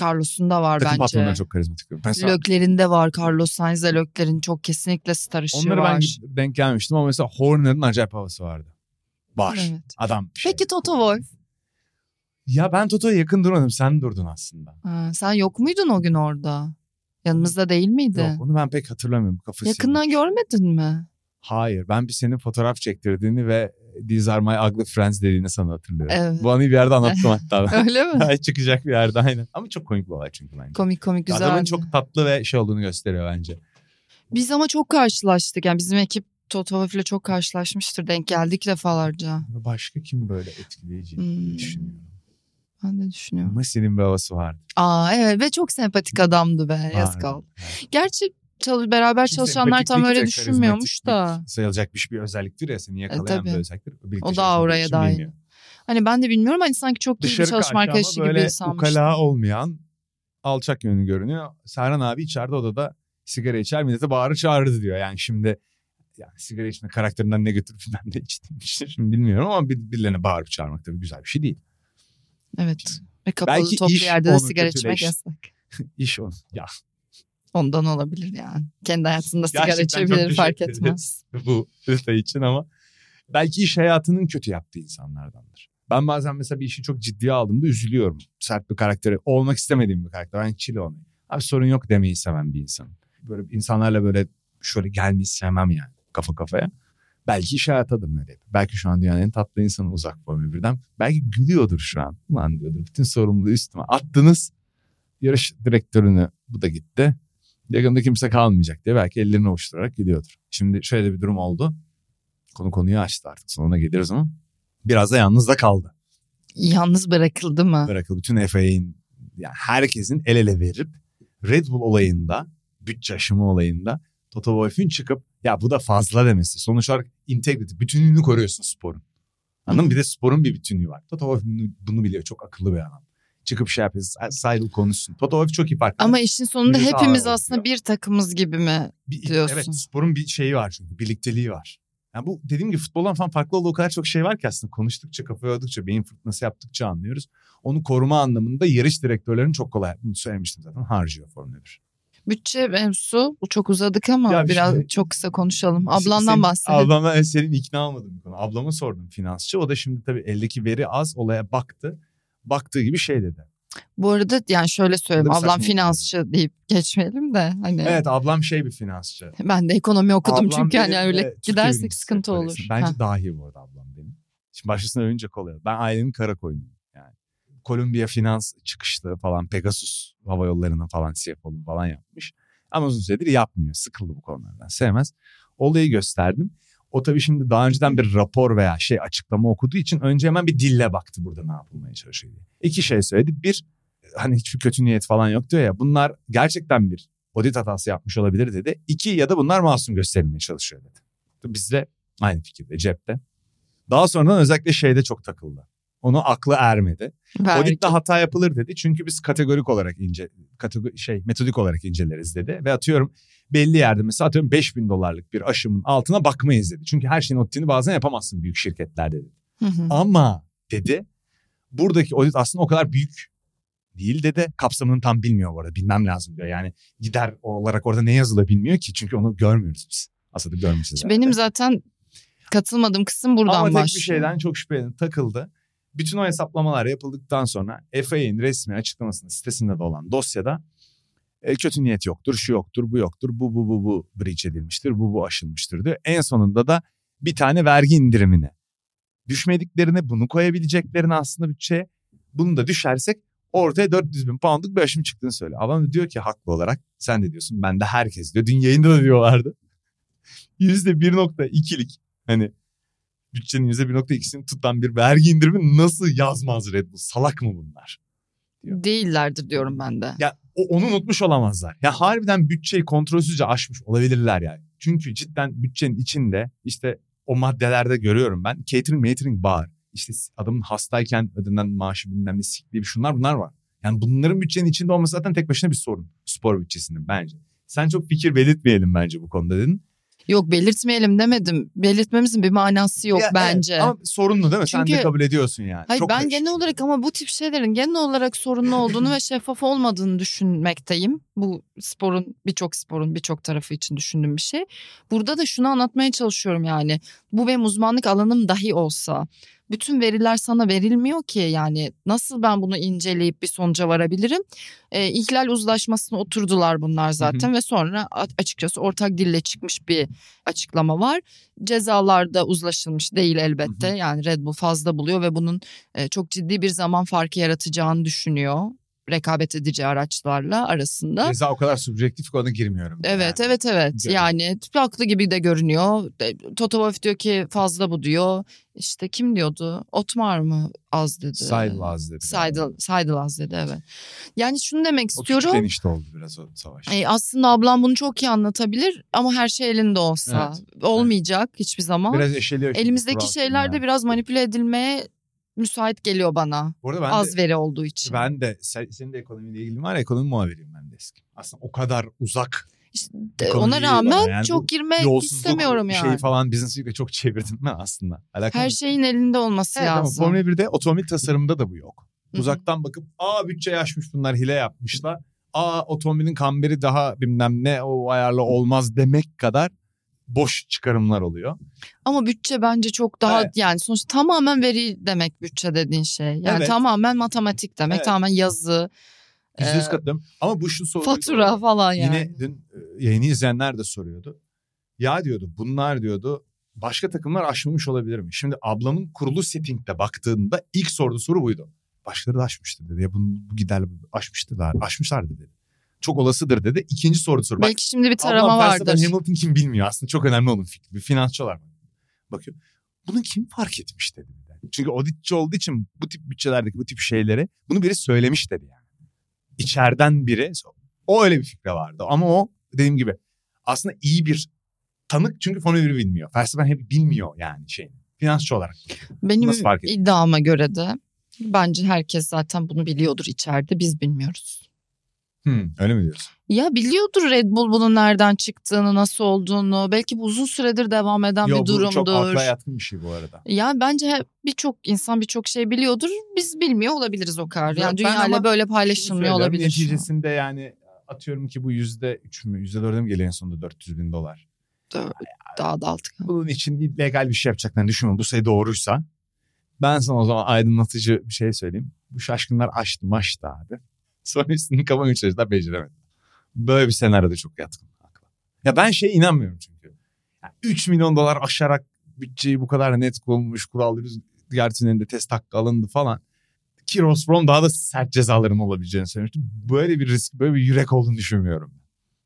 Carlos'un da var Takım bence. patronları çok karizmatik. Mesela Lökler'in de var. Carlos Sainz'le Lökler'in çok kesinlikle star ışığı onları var. ben denk gelmiştim ama mesela Horner'ın acayip havası vardı. Var. Evet. Adam şey. Peki Toto Wolff? Ya ben Toto'ya yakın durmadım. Sen durdun aslında. Ha, sen yok muydun o gün orada? Yanımızda değil miydi? Yok onu ben pek hatırlamıyorum. Kafası Yakından silmiş. görmedin mi? Hayır. Ben bir senin fotoğraf çektirdiğini ve These are my ugly friends dediğini sana hatırlıyorum. Evet. Bu anıyı bir yerde anlattım hatta. Öyle mi? Çıkacak bir yerde aynen. Ama çok komik bir olay çünkü bence. komik komik güzel. Adamın çok tatlı ve şey olduğunu gösteriyor bence. Biz ama çok karşılaştık. Yani bizim ekip Toto Wolff'le çok karşılaşmıştır. Denk geldik defalarca. Başka kim böyle etkileyici Hmm. düşünüyorum. Ben de düşünüyorum. Masi'nin bir havası vardı. Aa evet ve çok sempatik adamdı be. Yazık Vardı. oldu. Gerçi çalış, beraber Şimdi çalışanlar tam öyle düşünmüyormuş da. karizmatiklik Sayılacak bir, özelliktir ya seni yakalayan tabii. bir özelliktir. Birlikte O da dahil. bilmiyor. Hani ben de bilmiyorum hani sanki çok iyi bir Dışarı çalışma arkadaşı gibi sanmıştım. ukala olmayan alçak yönü görünüyor. Serhan abi içeride odada sigara içer millete bağırır çağırırdı diyor. Yani şimdi yani sigara içme karakterinden ne götürüp ben de içtim. işte Şimdi bilmiyorum ama bir, birilerine bağırıp çağırmak tabii güzel bir şey değil. Evet. Ve kapalı Belki toplu yerde de sigara içmek yasak. İş o. Ya Ondan olabilir yani. Kendi hayatında sigara Gerçekten içebilir fark etmez. bu detay için ama belki iş hayatının kötü yaptığı insanlardandır. Ben bazen mesela bir işi çok ciddiye aldığımda üzülüyorum. Sert bir karakteri olmak istemediğim bir karakter. Ben chill olmayı. Abi sorun yok demeyi seven bir insanım. Böyle insanlarla böyle şöyle gelmeyi sevmem yani kafa kafaya. Belki iş hayatı da böyle. Belki şu an dünyanın en tatlı insanı uzak Formula birden. Belki gülüyordur şu an. Ulan diyordur bütün sorumluluğu üstüme attınız. Yarış direktörünü bu da gitti. Yakında kimse kalmayacak diye belki ellerini ovuşturarak gidiyordur. Şimdi şöyle bir durum oldu. Konu konuyu açtı artık sonuna geliriz ama biraz da yalnız da kaldı. Yalnız bırakıldı mı? Bırakıldı bütün FA'nin yani herkesin el ele verip Red Bull olayında bütçe aşımı olayında Toto Wolff'ün çıkıp ya bu da fazla demesi. Sonuç olarak integrity, bütünlüğünü koruyorsun sporun. Anladın mı? Bir de sporun bir bütünlüğü var. Toto Wolff bunu, bunu biliyor. Çok akıllı bir adam. Çıkıp şey yapıyor. Saygı konuşsun. Toto Wolff çok iyi farkında. Ama işin sonunda Birisi hepimiz aslında oluyor. bir takımız gibi mi? Bir- diyorsun. Evet sporun bir şeyi var çünkü birlikteliği var. Yani bu dediğim gibi futboldan falan farklı olduğu o kadar çok şey var ki aslında konuştukça kafa yordukça beyin fırtınası yaptıkça anlıyoruz. Onu koruma anlamında yarış direktörlerinin çok kolay bunu söylemiştim zaten harcıyor Formula 1. Bütçe mevzusu bu çok uzadık ama Ya bir biraz şey- çok kısa konuşalım. Ablandan Senin- bahsedelim. Ablamdan e, senin ikna olmadığım bir konu. Ablama sordum finansçı. O da şimdi tabii eldeki veri az olaya baktı. Baktığı gibi şey dedi. Bu arada yani şöyle söyleyeyim. Ablam finansçı deyip geçmeyelim de hani Evet ablam şey bir finansçı. ben de ekonomi okudum Ablam çünkü hani öyle Türkiye gidersek sıkıntı olur. Böylesi. Bence Ha. dahi bu arada ablam benim. Şimdi başkasına övünce kolay. Ben ailemin kara koyunuyum yani. Kolombiya finans çıkışlı falan Pegasus hava yollarının falan CFO'lu falan yapmış. Ama uzun süredir yapmıyor. Sıkıldı bu konulardan. Sevmez. Olayı gösterdim. O tabii şimdi daha önceden bir rapor veya şey açıklama okuduğu için önce hemen bir dille baktı burada ne yapılmaya çalışıyor diye. İki şey söyledi. Bir hani hiçbir kötü niyet falan yok diyor ya. Bunlar gerçekten bir audit hatası yapmış olabilir dedi. İki ya da bunlar masum gösterilmeye çalışıyor dedi. Biz de aynı fikirde cepte. Daha sonradan özellikle şeyde çok takıldı. Onu aklı ermedi. Vergi. Auditte hata yapılır dedi. Çünkü biz kategorik olarak ince kategori şey metodik olarak inceleriz dedi ve atıyorum belli yerde mesela atıyorum 5000 dolarlık bir aşımın altına bakmayız dedi. Çünkü her şeyin auditini bazen yapamazsın büyük şirketlerde dedi. Hı hı. Ama dedi buradaki audit aslında o kadar büyük değil dedi. Kapsamını tam bilmiyor bu arada. Bilmem lazım diyor. Yani gider olarak orada ne yazılı bilmiyor ki. Çünkü onu görmüyoruz biz. Aslında görmüşüz. Benim zaten katılmadığım kısım buradan Ama tek başlıyor. bir şeyden çok şüphelenip takıldı. Bütün o hesaplamalar yapıldıktan sonra FAA'nin resmi açıklamasında sitesinde de olan dosyada e, kötü niyet yoktur, şu yoktur, bu yoktur, bu bu bu bu breach edilmiştir, bu bu aşılmıştır diyor. En sonunda da bir tane vergi indirimine düşmediklerini, bunu koyabileceklerini aslında bütçeye bunu da düşersek ortaya 400 bin poundluk bir aşım çıktığını söylüyor. Adam da diyor ki haklı olarak sen de diyorsun ben de herkes diyor. Dün yayında da diyorlardı. %1.2'lik hani bütçenin %1.2'sini tutan bir vergi indirimi nasıl yazmaz Red Bull? Salak mı bunlar? Değillerdir diyorum ben de. Ya o- onu unutmuş olamazlar. Ya harbiden bütçeyi kontrolsüzce aşmış olabilirler yani. Çünkü cidden bütçenin içinde işte o maddelerde görüyorum ben. Catering catering bar. İşte adamın hastayken ödenen maaşı bilmem ne sikliği şunlar bunlar var. Yani bunların bütçenin içinde olması zaten tek başına bir sorun. Spor bütçesinin bence. Sen çok fikir belirtmeyelim bence bu konuda dedin. Yok belirtmeyelim demedim. Belirtmemizin bir manası yok Ya, bence. evet, ama sorunlu değil mi? Sen de Çünkü- kabul ediyorsun yani. Hayır Çok ben karışık genel çünkü. olarak ama bu tip şeylerin genel olarak sorunlu olduğunu ve şeffaf olmadığını düşünmekteyim. Bu sporun birçok sporun birçok tarafı için düşündüğüm bir şey. Burada da şunu anlatmaya çalışıyorum yani. Bu benim uzmanlık alanım dahi olsa bütün veriler sana verilmiyor ki yani nasıl ben bunu inceleyip bir sonuca varabilirim? Ee, ihlal uzlaşmasına oturdular bunlar zaten ve sonra açıkçası ortak dille çıkmış bir açıklama var. Cezalarda uzlaşılmış değil elbette. Hı hı. Yani Red Bull fazla buluyor ve bunun e, çok ciddi bir zaman farkı yaratacağını düşünüyor. Rekabet edici araçlarla arasında. Ceza o kadar subjektif ki ona girmiyorum. Evet yani. evet evet Görüyorum. yani haklı gibi de görünüyor. Toto Wolff diyor ki fazla bu diyor. İşte kim diyordu? Otmar mı az dedi. Seidel az dedi. Seidel, Seidel az dedi evet. Yani şunu demek O istiyorum. enişte oldu biraz o savaş. E, aslında ablam bunu çok iyi anlatabilir ama her şey elinde olsa olmayacak hiçbir zaman. Biraz eşeliyor. Elimizdeki kural şeyler de yani. biraz manipüle edilmeye müsait geliyor bana. Bu arada ben Az de, veri olduğu için. ben de sen- senin de ekonomiyle ilgili var ya ekonomi muhabiriyim ben de eski. Aslında o kadar uzak İşte ona rağmen yani çok girmek istemiyorum yani. şeyi falan business week'le çok çevirdim ben aslında. Alakalı Her şeyin elinde olması Evet ama lazım. Formula 1'de otomobil tasarımında da bu yok. Uzaktan bakıp aa bütçe yaşmış bunlar hile yapmışlar. Aa otomobilin kamberi daha bilmem ne o ayarlı olmaz demek kadar boş çıkarımlar oluyor. Ama bütçe bence çok daha Evet. yani sonuçta tamamen veri demek bütçe dediğin şey. Yani Evet. tamamen matematik demek, Evet. tamamen yazı, Yüzde yüz Ee, katılıyorum. Ama bu şu soru. fatura falan yani. Yine dün e, yayını izleyenler de soruyordu. Ya diyordu bunlar diyordu başka takımlar aşmamış olabilir mi? Şimdi ablamın kurulu settingde baktığında ilk sorduğu soru buydu. Başkaları da aşmıştı dedi. Ya bunu bu giderle aşmıştılar, aşmışlardı dedi. Çok olasıdır dedi. İkinci soru. Bak, Belki şimdi bir tarama vardır. Hamilton kim bilmiyor aslında çok önemli onun fikri. Bir finansçı olarak bakıyor. Bunu kim fark etmiş dedi. Çünkü auditçi olduğu için bu tip bütçelerdeki bu tip şeyleri bunu biri söylemiş dedi yani. İçeriden biri o öyle bir fikre vardı. Ama o dediğim gibi aslında iyi bir tanık çünkü Formula 1'i bilmiyor. Verstappen hep bilmiyor yani şeyini. Finansçı olarak. Benim Nasıl fark iddiama göre de bence herkes zaten bunu biliyordur içeride biz bilmiyoruz. Hmm, öyle mi diyorsun? Ya biliyordur Red Bull bunun nereden çıktığını, nasıl olduğunu. Belki bu uzun süredir devam eden Yo, bir bu çok durumdur. akla yatkın bir şey bu arada. Yani bence birçok insan birçok şey biliyordur. Biz bilmiyor olabiliriz o kadar. Yani dünyayla böyle paylaşılmıyor olabilir. Neticesinde yani atıyorum ki bu yüzde üç mü yüzde dörde mi geliyor en sonunda 400 bin dolar. Daha da altı. Bunun için legal bir şey yapacaklarını düşünmüyorum. Bu sayı doğruysa. Ben sana o zaman aydınlatıcı bir şey söyleyeyim. Bu şaşkınlar açtı maçtı abi. Sonra üstünü üç yaşında beceremedi. Böyle bir senaryoda çok yatkın. Ya ben şey inanmıyorum çünkü. Ya 3 milyon dolar aşarak bütçeyi bu kadar net konmuş kural rüzgar tünelinde test hakkı alındı falan. Ki Ross Brown daha da sert cezaların olabileceğini söylemişti. Böyle bir risk, böyle bir yürek olduğunu düşünmüyorum.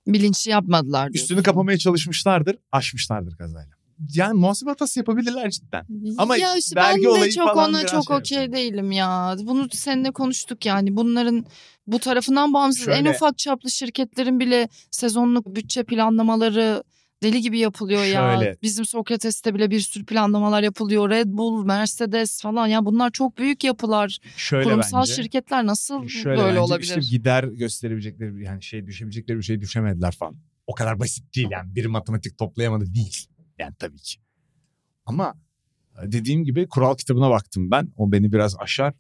Bilinçli yapmadılar diyorsun. Üstünü kapamaya çalışmışlardır, aşmışlardır kazayla. Yani muhasebe hatası yapabilirler cidden. Ama ya işte vergi ben de olayı çok falan ona çok şey okey değilim ya. Bunu seninle konuştuk yani. Bunların bu tarafından bağımsız en Şöyle- ufak çaplı şirketlerin bile sezonluk bütçe planlamaları deli gibi yapılıyor ya. Şöyle- Bizim Sokrates'te bile bir sürü planlamalar yapılıyor. Red Bull, Mercedes falan ya bunlar çok büyük yapılar. Şöyle Kurumsal bence. şirketler nasıl Şöyle böyle bence olabilir? işte gider gösterebilecekleri yani şey düşebilecekleri bir şey düşemediler falan. O kadar basit değil yani. Bir matematik toplayamadı değil. Yani tabii ki. Ama e, dediğim gibi kural kitabına baktım ben. O beni biraz aşar.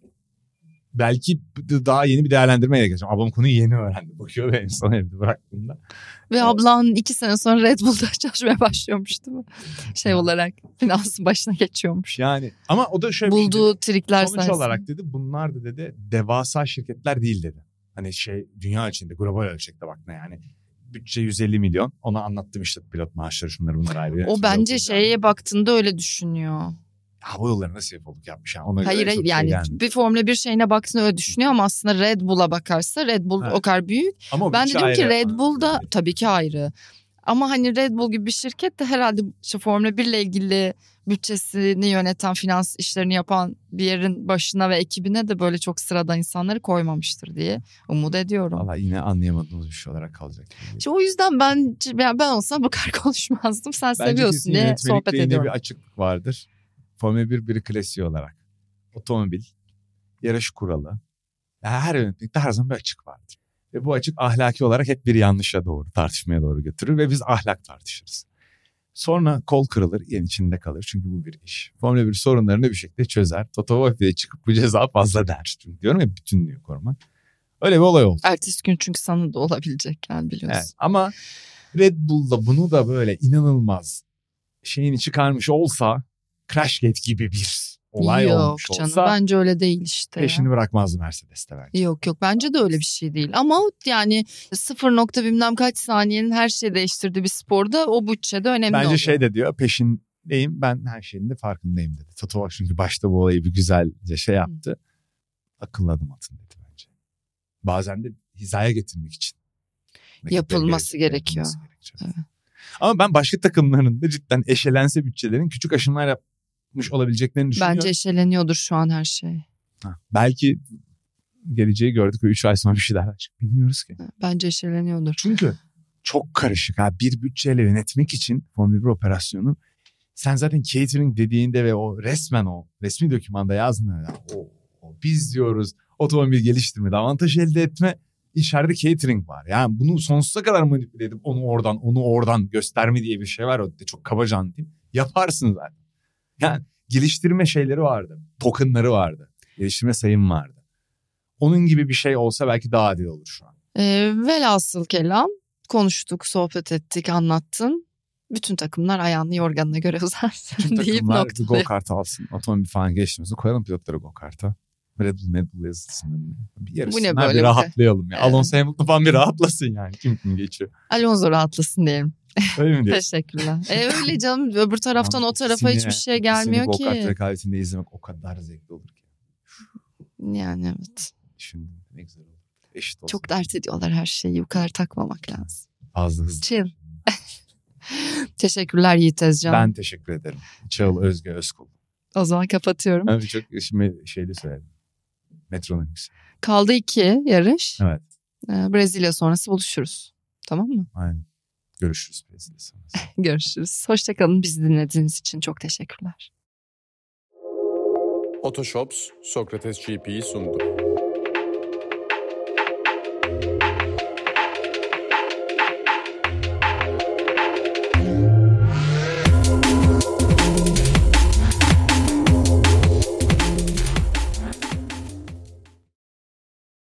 Belki daha yeni bir değerlendirmeye geçeceğim. Ablam konuyu yeni öğrendi. Bakıyor ve en son evde bıraktığımda. Ve ablan iki sene sonra Red Bull'da çalışmaya başlıyormuş değil mi? Şey olarak finansın başına geçiyormuş. Yani ama o da şöyle bir şey. Bulduğu trikler Sonuç sayesinde. olarak dedi bunlar da dedi devasa şirketler değil dedi. Hani şey dünya içinde global ölçekte bak ne yani. Bütçe 150 milyon. Ona anlattım işte pilot maaşları şunları bunlar ayrı. O bence şeye baktığında öyle düşünüyor. Hava yolları nasıl yapıldık yapmış yani. Ona Hayır göre hayır şey yani gelmiyor. bir Formula 1 şeyine baktığında öyle düşünüyor ama aslında Red Bull'a bakarsa Red Bull Evet. o kadar büyük. Ama Ben dedim ki. Red Bull'da tabii ki ayrı. Ama hani Red Bull gibi bir şirket de herhalde işte Formula 1 ile ilgili bütçesini yöneten, finans işlerini yapan bir yerin başına ve ekibine de böyle çok sıradan insanları koymamıştır diye umut ediyorum. Valla yine anlayamadığımız bir şey olarak kalacak. İşte o yüzden ben ben, ben olsam bu kadar konuşmazdım. Sen Bence seviyorsun diye sohbet ediyorum. bir açıklık vardır. Formula 1 biri klasiği olarak. Otomobil, yarış kuralı. Her yönetmelikte her zaman bir açık vardır. Ve bu açık ahlaki olarak hep bir yanlışa doğru, tartışmaya doğru götürür ve biz ahlak tartışırız. Sonra kol kırılır, yen içinde kalır. Çünkü bu bir iş. Formula 1 sorunlarını bir şekilde çözer. Toto Wolff'e çıkıp bu ceza fazla der. Çünkü diyorum ya bütünlüğü korumak. Öyle bir olay oldu. Ertesi gün çünkü sana da olabilecek yani biliyorsun. Evet, ama Red Bull'da bunu da böyle inanılmaz şeyini çıkarmış olsa Crashgate gibi bir olay Yok olmuş canım olsa bence öyle değil işte. ya. peşini bırakmazdı Mercedes'te bence. Yok yok bence de öyle bir şey değil. Ama o yani sıfır nokta bilmem kaç saniyenin her şeyi değiştirdiği bir sporda o bütçede önemli Bence oluyor. şey de diyor peşindeyim ben her şeyin de farkındayım dedi. Toto çünkü başta bu olayı bir güzelce şey yaptı. Akıllı adım atın dedi bence. Bazen de hizaya getirmek için. Yapılması gerekiyor. yapılması gerekiyor. Ama ben başka takımların da cidden eşelense bütçelerin küçük aşımlar yapmış olabileceklerini düşünüyorum. Bence eşeleniyordur şu an her şey. Ha, belki geleceği gördük ve 3 ay sonra bir şey daha çık. Bilmiyoruz ki. Bence eşeleniyordur. Çünkü çok karışık. Ha. Bir bütçeyle yönetmek için Formula 1 operasyonu sen zaten catering dediğinde ve o resmen o resmi dokümanda yazdığında ya, o, o biz diyoruz otomobil geliştirmede avantaj elde etme içeride catering var. Yani bunu sonsuza kadar manipüle edip onu oradan onu oradan gösterme diye bir şey var. O da çok kabaca anlatayım. Yaparsın zaten. Yani geliştirme şeyleri vardı. Tokenları vardı. Geliştirme sayım vardı. Onun gibi bir şey olsa belki daha adil olur şu an. E, velhasıl kelam konuştuk, sohbet ettik, anlattın. Bütün takımlar ayağını yorganına göre uzarsın deyip takımlar bir go kart alsın. Otomobil falan geçmesin. Koyalım pilotları go karta. Red Bull, Red Bull yazılsın. Bir yarışsınlar, böyle bir bir- rahatlayalım ya. Evet. Alonso Hamilton falan bir rahatlasın yani. Kim kim geçiyor. Alonso rahatlasın diyelim. Öyle mi diyorsun? Teşekkürler. E öyle canım öbür taraftan o tarafa İkisini- hiçbir şey gelmiyor ki. rekabetinde izlemek o kadar zevkli olur ki. Yani evet. Düşündüm ne güzel olur. Eşit olsun. Çok dert ediyorlar her şeyi. Kadar takmamak lazım. Fazla hızlı. Chill. Teşekkürler Yiğit Özcan. Ben teşekkür ederim. Çağıl Özge Özkul. O zaman kapatıyorum. Ben çok şimdi şeyde söyledim. Metronomics. Kaldı iki yarış. Evet. Ee, Brezilya sonrası buluşuruz. Tamam mı? Aynen. Görüşürüz. Görüşürüz. Hoşçakalın. Bizi dinlediğiniz için çok teşekkürler. Otoshops Sokrates GP'yi sundu.